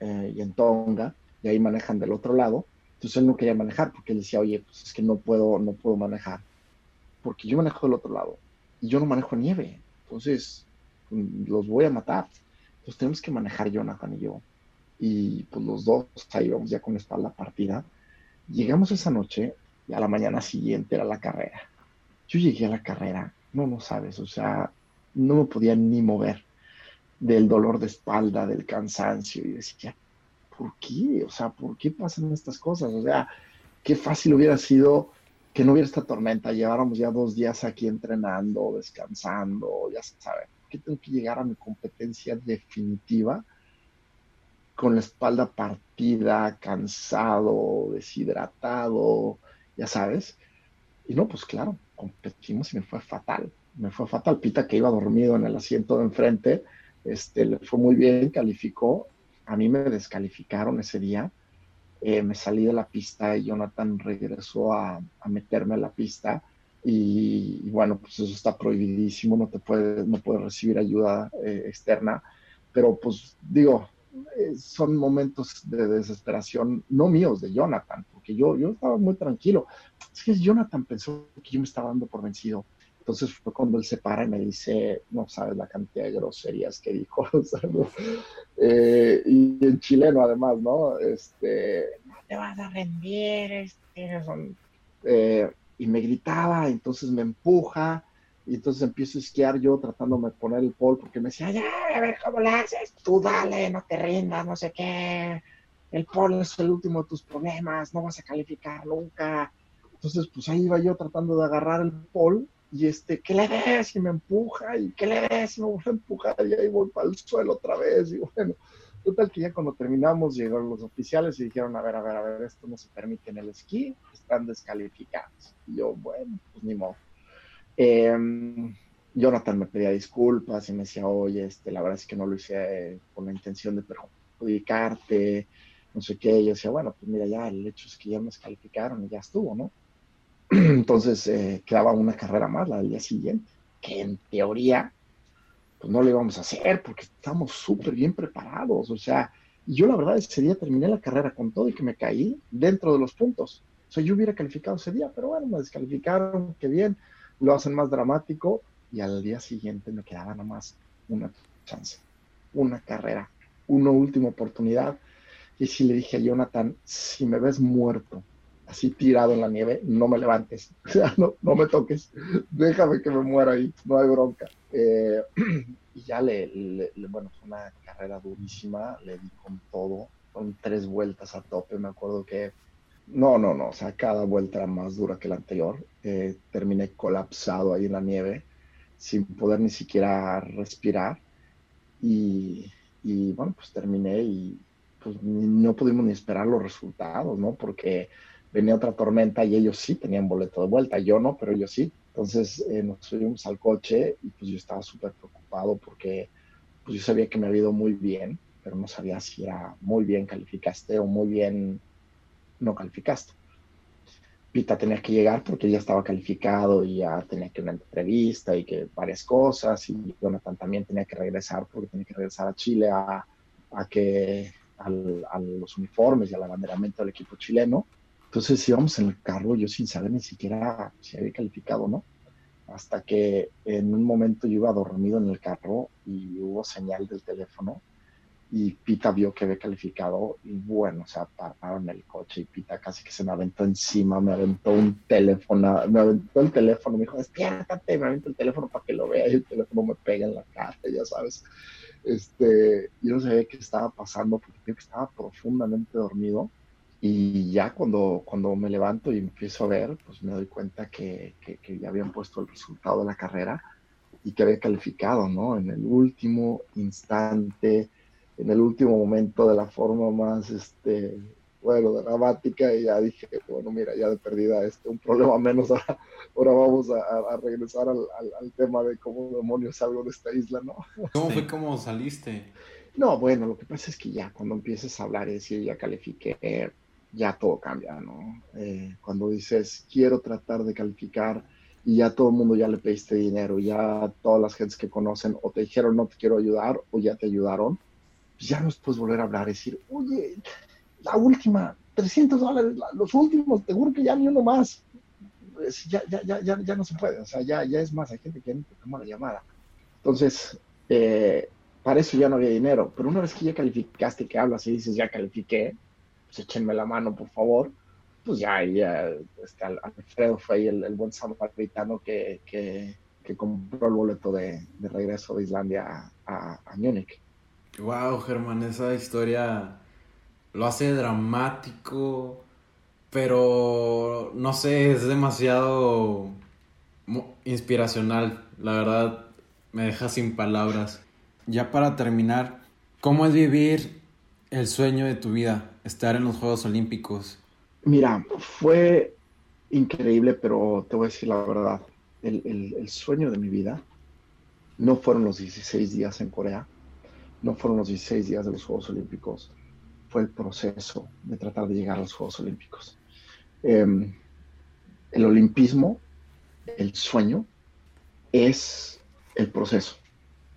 Speaker 1: eh, y en Tonga, y ahí manejan del otro lado, entonces él no quería manejar porque él decía, oye, pues es que no puedo, no puedo manejar, porque yo manejo del otro lado y yo no manejo nieve, entonces mm, los voy a matar. Entonces tenemos que manejar Jonathan y yo. Y pues los dos ahí vamos ya con la espalda partida. Llegamos esa noche y a la mañana siguiente era la carrera. Yo llegué a la carrera, no, no sabes, o sea, no me podía ni mover del dolor de espalda, del cansancio, y decía, ¿por qué? O sea, ¿por qué pasan estas cosas? O sea, qué fácil hubiera sido que no hubiera esta tormenta, lleváramos ya dos días aquí entrenando, descansando, ya saben, que tengo que llegar a mi competencia definitiva con la espalda partida, cansado, deshidratado, ya sabes. Y no, pues claro, competimos y me fue fatal. Me fue fatal. Pita, que iba dormido en el asiento de enfrente, este, le fue muy bien, calificó. A mí me descalificaron ese día. Eh, me salí de la pista y Jonathan regresó a, meterme a la pista. Y, bueno, pues eso está prohibidísimo, no te puedes, no puedes recibir ayuda eh, externa. Pero pues digo, son momentos de desesperación, no míos, de Jonathan, porque yo, yo estaba muy tranquilo. Es que Jonathan pensó que yo me estaba dando por vencido. Entonces fue cuando él se para y me dice, no sabes la cantidad de groserías que dijo, eh, y en chileno además, ¿no? Este, no te vas a rendir, este, eh, y me gritaba, entonces me empuja, y entonces empiezo a esquiar yo tratándome de poner el pole porque me decía, ya, a ver cómo lo haces, tú dale, no te rindas, no sé qué, el pole es el último de tus problemas, no vas a calificar nunca. Entonces, pues ahí iba yo tratando de agarrar el pole y este, ¿qué le des? Y me empuja, y ¿qué le des? Y me voy a empujar, y ahí voy para el suelo otra vez, y bueno, total que ya cuando terminamos llegaron los oficiales y dijeron, a ver, a ver, a ver, esto no se permite en el esquí, están descalificados. Y yo, bueno, pues ni modo. Eh, Jonathan me pedía disculpas y me decía, oye, este, la verdad es que no lo hice con la intención de perjudicarte, no sé qué. Yo decía, bueno, pues mira, ya el hecho es que ya me descalificaron y ya estuvo, ¿no? Entonces eh, quedaba una carrera más, la del día siguiente, que en teoría, pues no lo íbamos a hacer porque estábamos súper bien preparados. O sea, yo la verdad ese día terminé la carrera con todo y que me caí dentro de los puntos. O sea, yo hubiera calificado ese día, pero bueno, me descalificaron, qué bien lo hacen más dramático y al día siguiente me quedaba nada más una chance, una carrera, una última oportunidad. Y si le dije a Jonathan, si me ves muerto, así tirado en la nieve, no me levantes, o no, no me toques, déjame que me muera ahí, no hay bronca. Eh, y ya le, bueno, fue una carrera durísima, le di con todo, con tres vueltas a tope, me acuerdo que no, no, no. O sea, cada vuelta era más dura que la anterior. Eh, terminé colapsado ahí en la nieve, sin poder ni siquiera respirar. Y, bueno, pues terminé y pues no pudimos ni esperar los resultados, ¿no? Porque venía otra tormenta y ellos sí tenían boleto de vuelta. Yo no, pero ellos sí. Entonces eh, nos subimos al coche y pues yo estaba súper preocupado porque pues yo sabía que me había ido muy bien, pero no sabía si era muy bien calificaste o muy bien no calificaste. Pita tenía que llegar porque ya estaba calificado y ya tenía que una entrevista y que varias cosas. Y Jonathan también tenía que regresar porque tenía que regresar a Chile a, que a los uniformes y al abanderamiento del equipo chileno. Entonces íbamos en el carro, yo sin saber ni siquiera si había calificado no. Hasta que en un momento yo iba dormido en el carro y hubo señal del teléfono y Pita vio que había calificado y bueno, o sea, pararon el coche y Pita casi que se me aventó encima, me aventó un teléfono, me aventó el teléfono, me dijo, despiértate, me aventó el teléfono para que lo vea y el teléfono me pega en la cara, ya sabes. Este, yo no sabía qué estaba pasando porque creo que estaba profundamente dormido y ya cuando, cuando me levanto y empiezo a ver, pues me doy cuenta que, que, que ya habían puesto el resultado de la carrera y que había calificado, ¿no? En el último instante, en el último momento de la forma más, este, bueno, dramática y ya dije, bueno, mira, ya de perdida este, un problema menos, ahora, ahora vamos a, regresar al, al, tema de cómo demonios salgo de esta isla, ¿no?
Speaker 2: ¿Cómo fue cómo saliste?
Speaker 1: No, bueno, lo que pasa es que ya cuando empiezas a hablar y decir, ya califiqué, ya todo cambia, ¿no? Eh, cuando dices, quiero tratar de calificar y ya todo el mundo ya le pediste dinero, ya todas las gentes que conocen o te dijeron no te quiero ayudar o ya te ayudaron, ya nos puedes volver a hablar, decir, oye, la última, 300 dólares, los últimos, te juro que ya ni uno más. ya, ya, ya, ya, no se puede, o sea, ya, ya es más, hay gente que no toma la llamada. Entonces, eh, para eso ya no había dinero, pero una vez que ya calificaste, que hablas y dices, ya califiqué, pues échenme la mano, por favor, pues ya, ya, este, Alfredo fue ahí el, buen samaritano que, que, que, compró el boleto de, de regreso de Islandia a, a, Múnich.
Speaker 2: Wow, Germán, esa historia lo hace dramático, pero no sé, es demasiado inspiracional. La verdad, me deja sin palabras. Ya para terminar, ¿cómo es vivir el sueño de tu vida, estar en los Juegos Olímpicos?
Speaker 1: Mira, fue increíble, pero te voy a decir la verdad. El, el, sueño de mi vida no fueron los 16 días en Corea, no fueron los 16 días de los Juegos Olímpicos, fue el proceso de tratar de llegar a los Juegos Olímpicos. Em, el olimpismo, el sueño, es el proceso,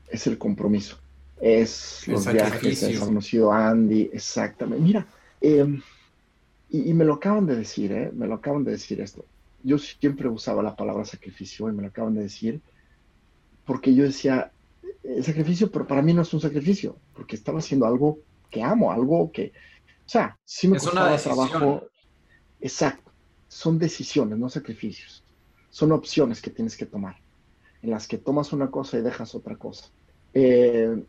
Speaker 1: es el compromiso, es los viajes, es conocido Andy, exactamente. Mira, em, y, me lo acaban de decir, ¿eh? me lo acaban de decir esto. Yo siempre usaba la palabra sacrificio y me lo acaban de decir porque yo decía, el sacrificio, pero para mí no es un sacrificio, porque estaba haciendo algo que amo, algo que, o sea, sí me es costaba trabajo, Exacto. Son decisiones, no sacrificios. Son opciones que tienes que tomar, en las que tomas una cosa y dejas otra cosa. Eh,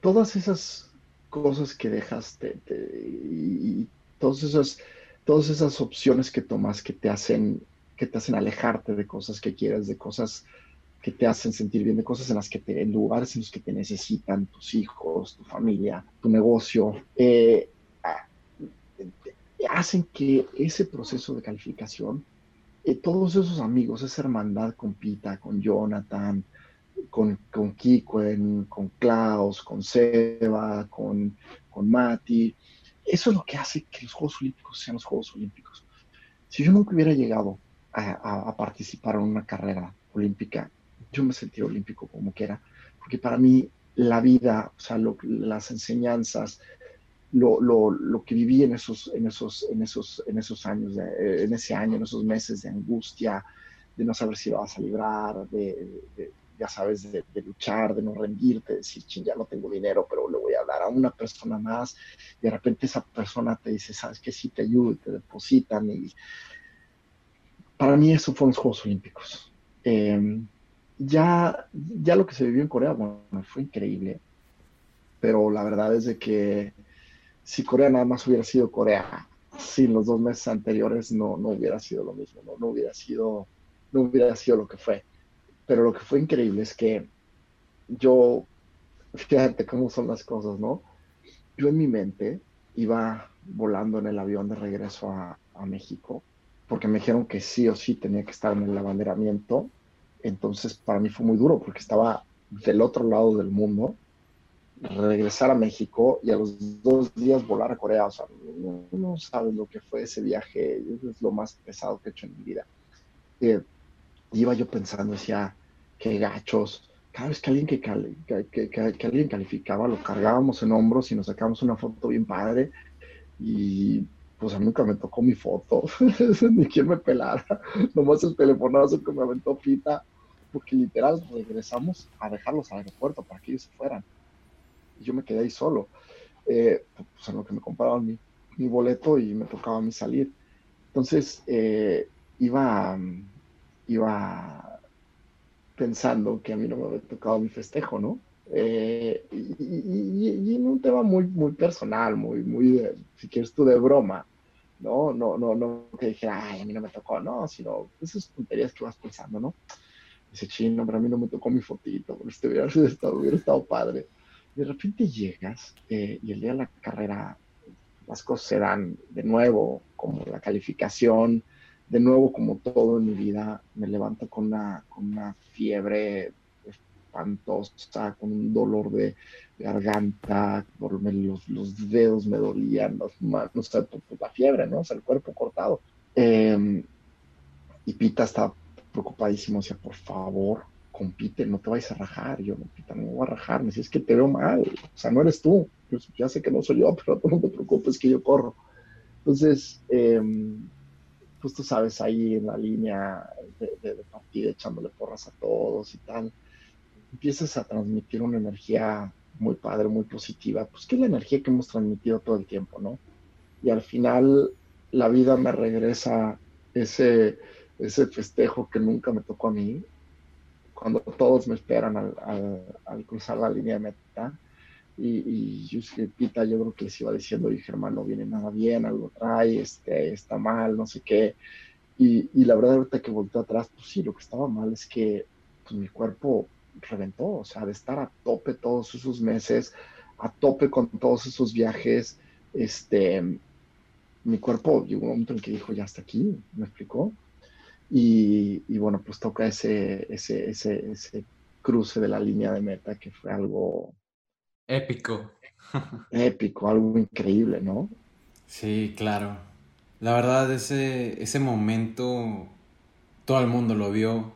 Speaker 1: todas esas cosas que dejaste y, todas esas, todas esas opciones que tomas que te hacen que te hacen alejarte de cosas que quieres, de cosas que te hacen sentir bien, de cosas en las que te, en lugares en los que te necesitan tus hijos, tu familia, tu negocio. Eh, hacen que ese proceso de calificación, eh, todos esos amigos, esa hermandad con Pita, con Jonathan, con, con Kiko, con Klaus, con Seba, con, con Mati, eso es lo que hace que los Juegos Olímpicos sean los Juegos Olímpicos. Si yo nunca hubiera llegado a, participar en una carrera olímpica, yo me sentiría olímpico como quiera, porque para mí la vida, o sea, las enseñanzas, lo, lo, lo, que viví en esos, en esos, en esos, en esos años, de, en ese año, en esos meses de angustia, de no saber si lo vas a librar, de, ya sabes, de, luchar, de no rendirte, de decir, ching, ya no tengo dinero, pero le voy a dar a una persona más, y de repente esa persona te dice, sabes que sí te ayudo, te depositan, y para mí eso fueron los Juegos Olímpicos. Em, ya, ya lo que se vivió en Corea, bueno, fue increíble, pero la verdad es de que si Corea nada más hubiera sido Corea, sin los dos meses anteriores no, no hubiera sido lo mismo, no, no, hubiera sido, no hubiera sido lo que fue. Pero lo que fue increíble es que yo, fíjate cómo son las cosas, ¿no? Yo en mi mente iba volando en el avión de regreso a, a México, porque me dijeron que sí o sí tenía que estar en el abanderamiento. Entonces para mí fue muy duro porque estaba del otro lado del mundo regresar a México y a los dos días volar a Corea. O sea, no, sabes lo que fue ese viaje. Es lo más pesado que he hecho en mi vida. Eh, iba yo pensando, decía, qué gachos. Cada vez que alguien, que, que, que, alguien calificaba, lo cargábamos en hombros y nos sacábamos una foto bien padre. Y pues a mí nunca me tocó mi foto, ni quien me pelara. Nomás el telefonazo que me aventó Pita, porque literal regresamos a dejarlos al aeropuerto para que ellos se fueran y yo me quedé ahí solo. Eh, pues en lo que me compraban mi, boleto y me tocaba a mí salir. Entonces eh, iba, iba pensando que a mí no me había tocado mi festejo, ¿no? Eh, y, en un tema muy, muy personal, muy, muy, si quieres tú, de broma, ¿no? No, no, no que dijera, ay, a mí no me tocó, no, sino esas tonterías que vas pensando, ¿no? Dice, chino, pero a mí no me tocó mi fotito, pero este hubiera estado, hubiera estado padre de repente llegas eh, y el día de la carrera las cosas se dan de nuevo, como la calificación, de nuevo como todo en mi vida, me levanto con una, con una fiebre espantosa, con un dolor de, garganta, los, los, dedos me dolían, las manos, o sea, la fiebre, ¿no? O sea, el cuerpo cortado. Em, y Pita está preocupadísimo, decía, por favor, compite, no te vayas a rajar. yo, no, me voy a rajar. Me dice, es que te veo mal. O sea, no eres tú. Yo, ya sé que no soy yo, pero no te preocupes que yo corro. Entonces, em, pues tú sabes, ahí en la línea de, de, partida, echándole porras a todos y tal, empiezas a transmitir una energía muy padre, muy positiva, pues que es la energía que hemos transmitido todo el tiempo, ¿no? Y al final la vida me regresa ese, ese festejo que nunca me tocó a mí, cuando todos me esperan al, cruzar la línea de meta. Y, y Pita, yo creo que les iba diciendo, dije, hermano, no viene nada bien, algo trae, este, está mal, no sé qué. Y, y la verdad, ahorita que volteé atrás, pues sí, lo que estaba mal es que pues, mi cuerpo reventó, o sea, de estar a tope todos esos meses, a tope con todos esos viajes, este, mi cuerpo llegó un momento en que dijo, ya está aquí, me explicó. Y, y, bueno, pues toca ese, ese, ese, ese cruce de la línea de meta que fue algo...
Speaker 2: Épico.
Speaker 1: épico, algo increíble, ¿no?
Speaker 2: Sí, claro. La verdad, ese, ese momento todo el mundo lo vio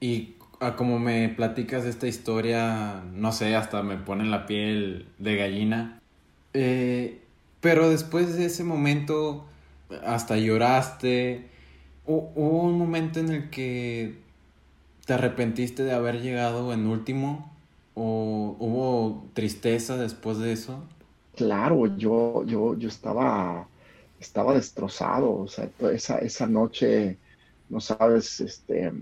Speaker 2: y como me platicas esta historia, no sé, hasta me pone la piel de gallina. Eh, pero después de ese momento, hasta lloraste. ¿Hubo un momento en el que te arrepentiste de haber llegado en último? ¿O hubo tristeza después de eso?
Speaker 1: Claro, yo, yo, yo estaba, estaba destrozado. O sea, esa, esa noche, no sabes, este,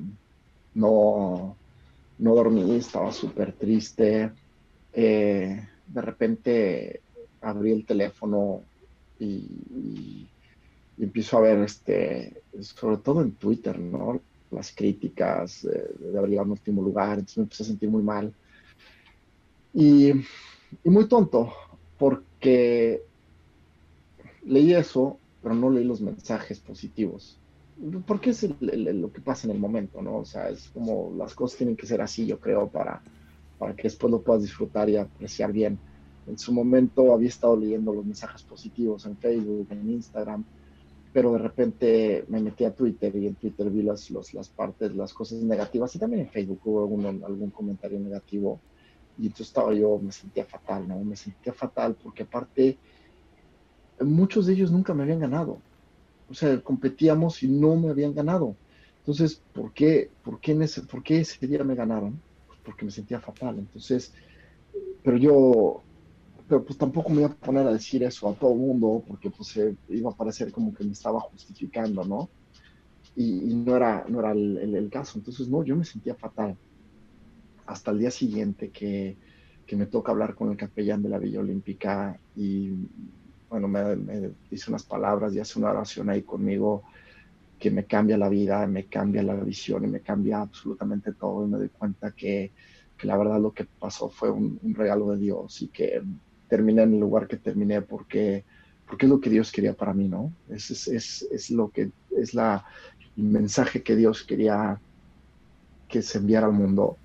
Speaker 1: no, no dormí, estaba súper triste. Eh, de repente abrí el teléfono y, empiezo a ver, este, sobre todo en Twitter, ¿no? Las críticas de haber llegado en último lugar, entonces me empecé a sentir muy mal. Y, y muy tonto, porque leí eso, pero no leí los mensajes positivos porque es lo que pasa en el momento, ¿no? O sea, es como las cosas tienen que ser así, yo creo, para, para que después lo puedas disfrutar y apreciar bien. En su momento había estado leyendo los mensajes positivos en Facebook, en Instagram, pero de repente me metí a Twitter y en Twitter vi las, las partes, las cosas negativas y también en Facebook hubo algún, algún comentario negativo y entonces estaba yo, me sentía fatal, ¿no? Me sentía fatal porque aparte muchos de ellos nunca me habían ganado o sea, competíamos y no me habían ganado. Entonces, ¿por qué, por qué, ese, por qué ese día me ganaron? Pues porque me sentía fatal. Entonces, pero yo, pero pues tampoco me iba a poner a decir eso a todo el mundo, porque pues eh, iba a parecer como que me estaba justificando, ¿no? Y, no era, no era el, caso. Entonces, no, yo me sentía fatal. Hasta el día siguiente que, que me toca hablar con el capellán de la Villa Olímpica y bueno, me, dice unas palabras y hace una oración ahí conmigo que me cambia la vida, me cambia la visión y me cambia absolutamente todo. Y me doy cuenta que, que la verdad lo que pasó fue un, regalo de Dios y que terminé en el lugar que terminé porque, porque es lo que Dios quería para mí, ¿no? Es, es, es, es lo que es la, el mensaje que Dios quería que se enviara al mundo.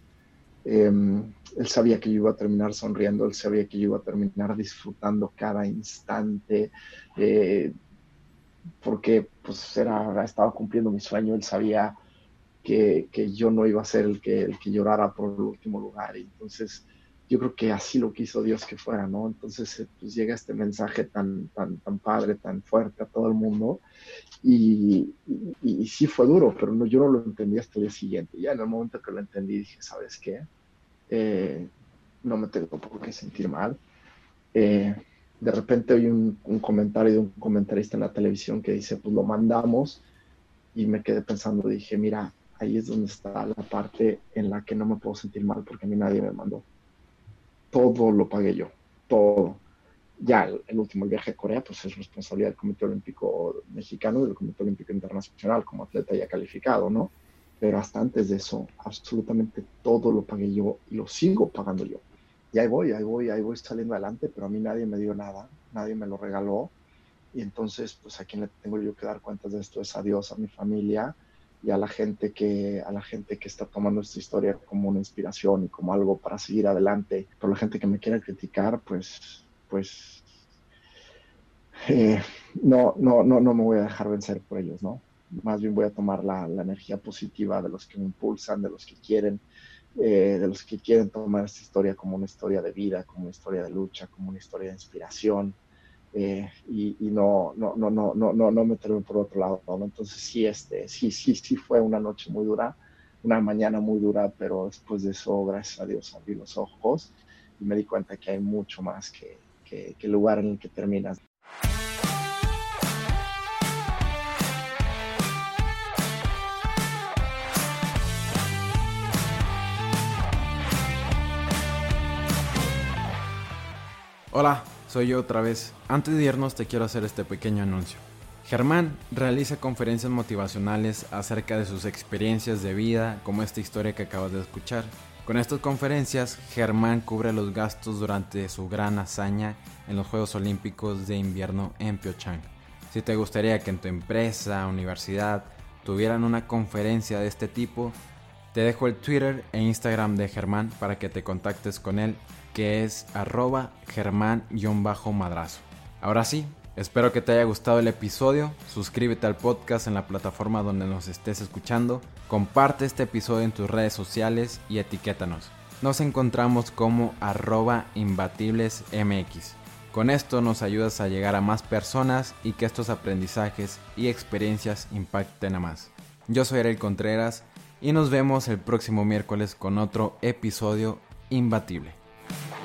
Speaker 1: Em, él sabía que yo iba a terminar sonriendo, él sabía que yo iba a terminar disfrutando cada instante, eh, porque pues era, estaba cumpliendo mi sueño, él sabía que, que, yo no iba a ser el que, el que llorara por el último lugar. Y entonces yo creo que así lo quiso Dios que fuera, ¿no? Entonces eh, pues llega este mensaje tan, tan, tan padre, tan fuerte a todo el mundo. Y, sí fue duro, pero yo no lo entendí hasta el día siguiente. Ya en el momento que lo entendí dije, ¿sabes qué? Eh, no me tengo por qué sentir mal. Eh, de repente oí un, comentario de un comentarista en la televisión que dice, pues lo mandamos y me quedé pensando, dije, mira, ahí es donde está la parte en la que no me puedo sentir mal porque a mí nadie me mandó. Todo lo pagué yo, todo. Ya el, último viaje a Corea, pues es responsabilidad del Comité Olímpico Mexicano y del Comité Olímpico Internacional como atleta ya calificado, ¿no? pero hasta antes de eso, absolutamente todo lo pagué yo y lo sigo pagando yo. Y ahí voy, ahí voy, ahí voy saliendo adelante, pero a mí nadie me dio nada, nadie me lo regaló. Y entonces, pues a quien le tengo yo que dar cuentas de esto es a Dios, a mi familia y a la gente que, a la gente que está tomando esta historia como una inspiración y como algo para seguir adelante. Por la gente que me quiera criticar, pues, pues, eh, no, no, no, no me voy a dejar vencer por ellos, ¿no? más bien voy a tomar la, energía positiva de los que me impulsan, de los que quieren, eh, de los que quieren tomar esta historia como una historia de vida, como una historia de lucha, como una historia de inspiración. Eh, y, no, no, no, no, no, no, no meterme por otro lado. ¿no? Entonces sí, este, sí, sí, sí fue una noche muy dura, una mañana muy dura, pero después de eso, gracias a Dios, abrí los ojos y me di cuenta que hay mucho más que, que, que el lugar en el que terminas.
Speaker 2: Hola, soy yo otra vez. Antes de irnos te quiero hacer este pequeño anuncio. Germán realiza conferencias motivacionales acerca de sus experiencias de vida, como esta historia que acabas de escuchar. Con estas conferencias, Germán cubre los gastos durante su gran hazaña en los Juegos Olímpicos de Invierno en Pyeongchang. Si te gustaría que en tu empresa, universidad, tuvieran una conferencia de este tipo, te dejo el Twitter e Instagram de Germán para que te contactes con él que es arroba germán-madrazo. Ahora sí, espero que te haya gustado el episodio, suscríbete al podcast en la plataforma donde nos estés escuchando, comparte este episodio en tus redes sociales y etiquétanos. Nos encontramos como arroba imbatiblesmx. Con esto nos ayudas a llegar a más personas y que estos aprendizajes y experiencias impacten a más. Yo soy Ariel Contreras y nos vemos el próximo miércoles con otro episodio imbatible. Bye.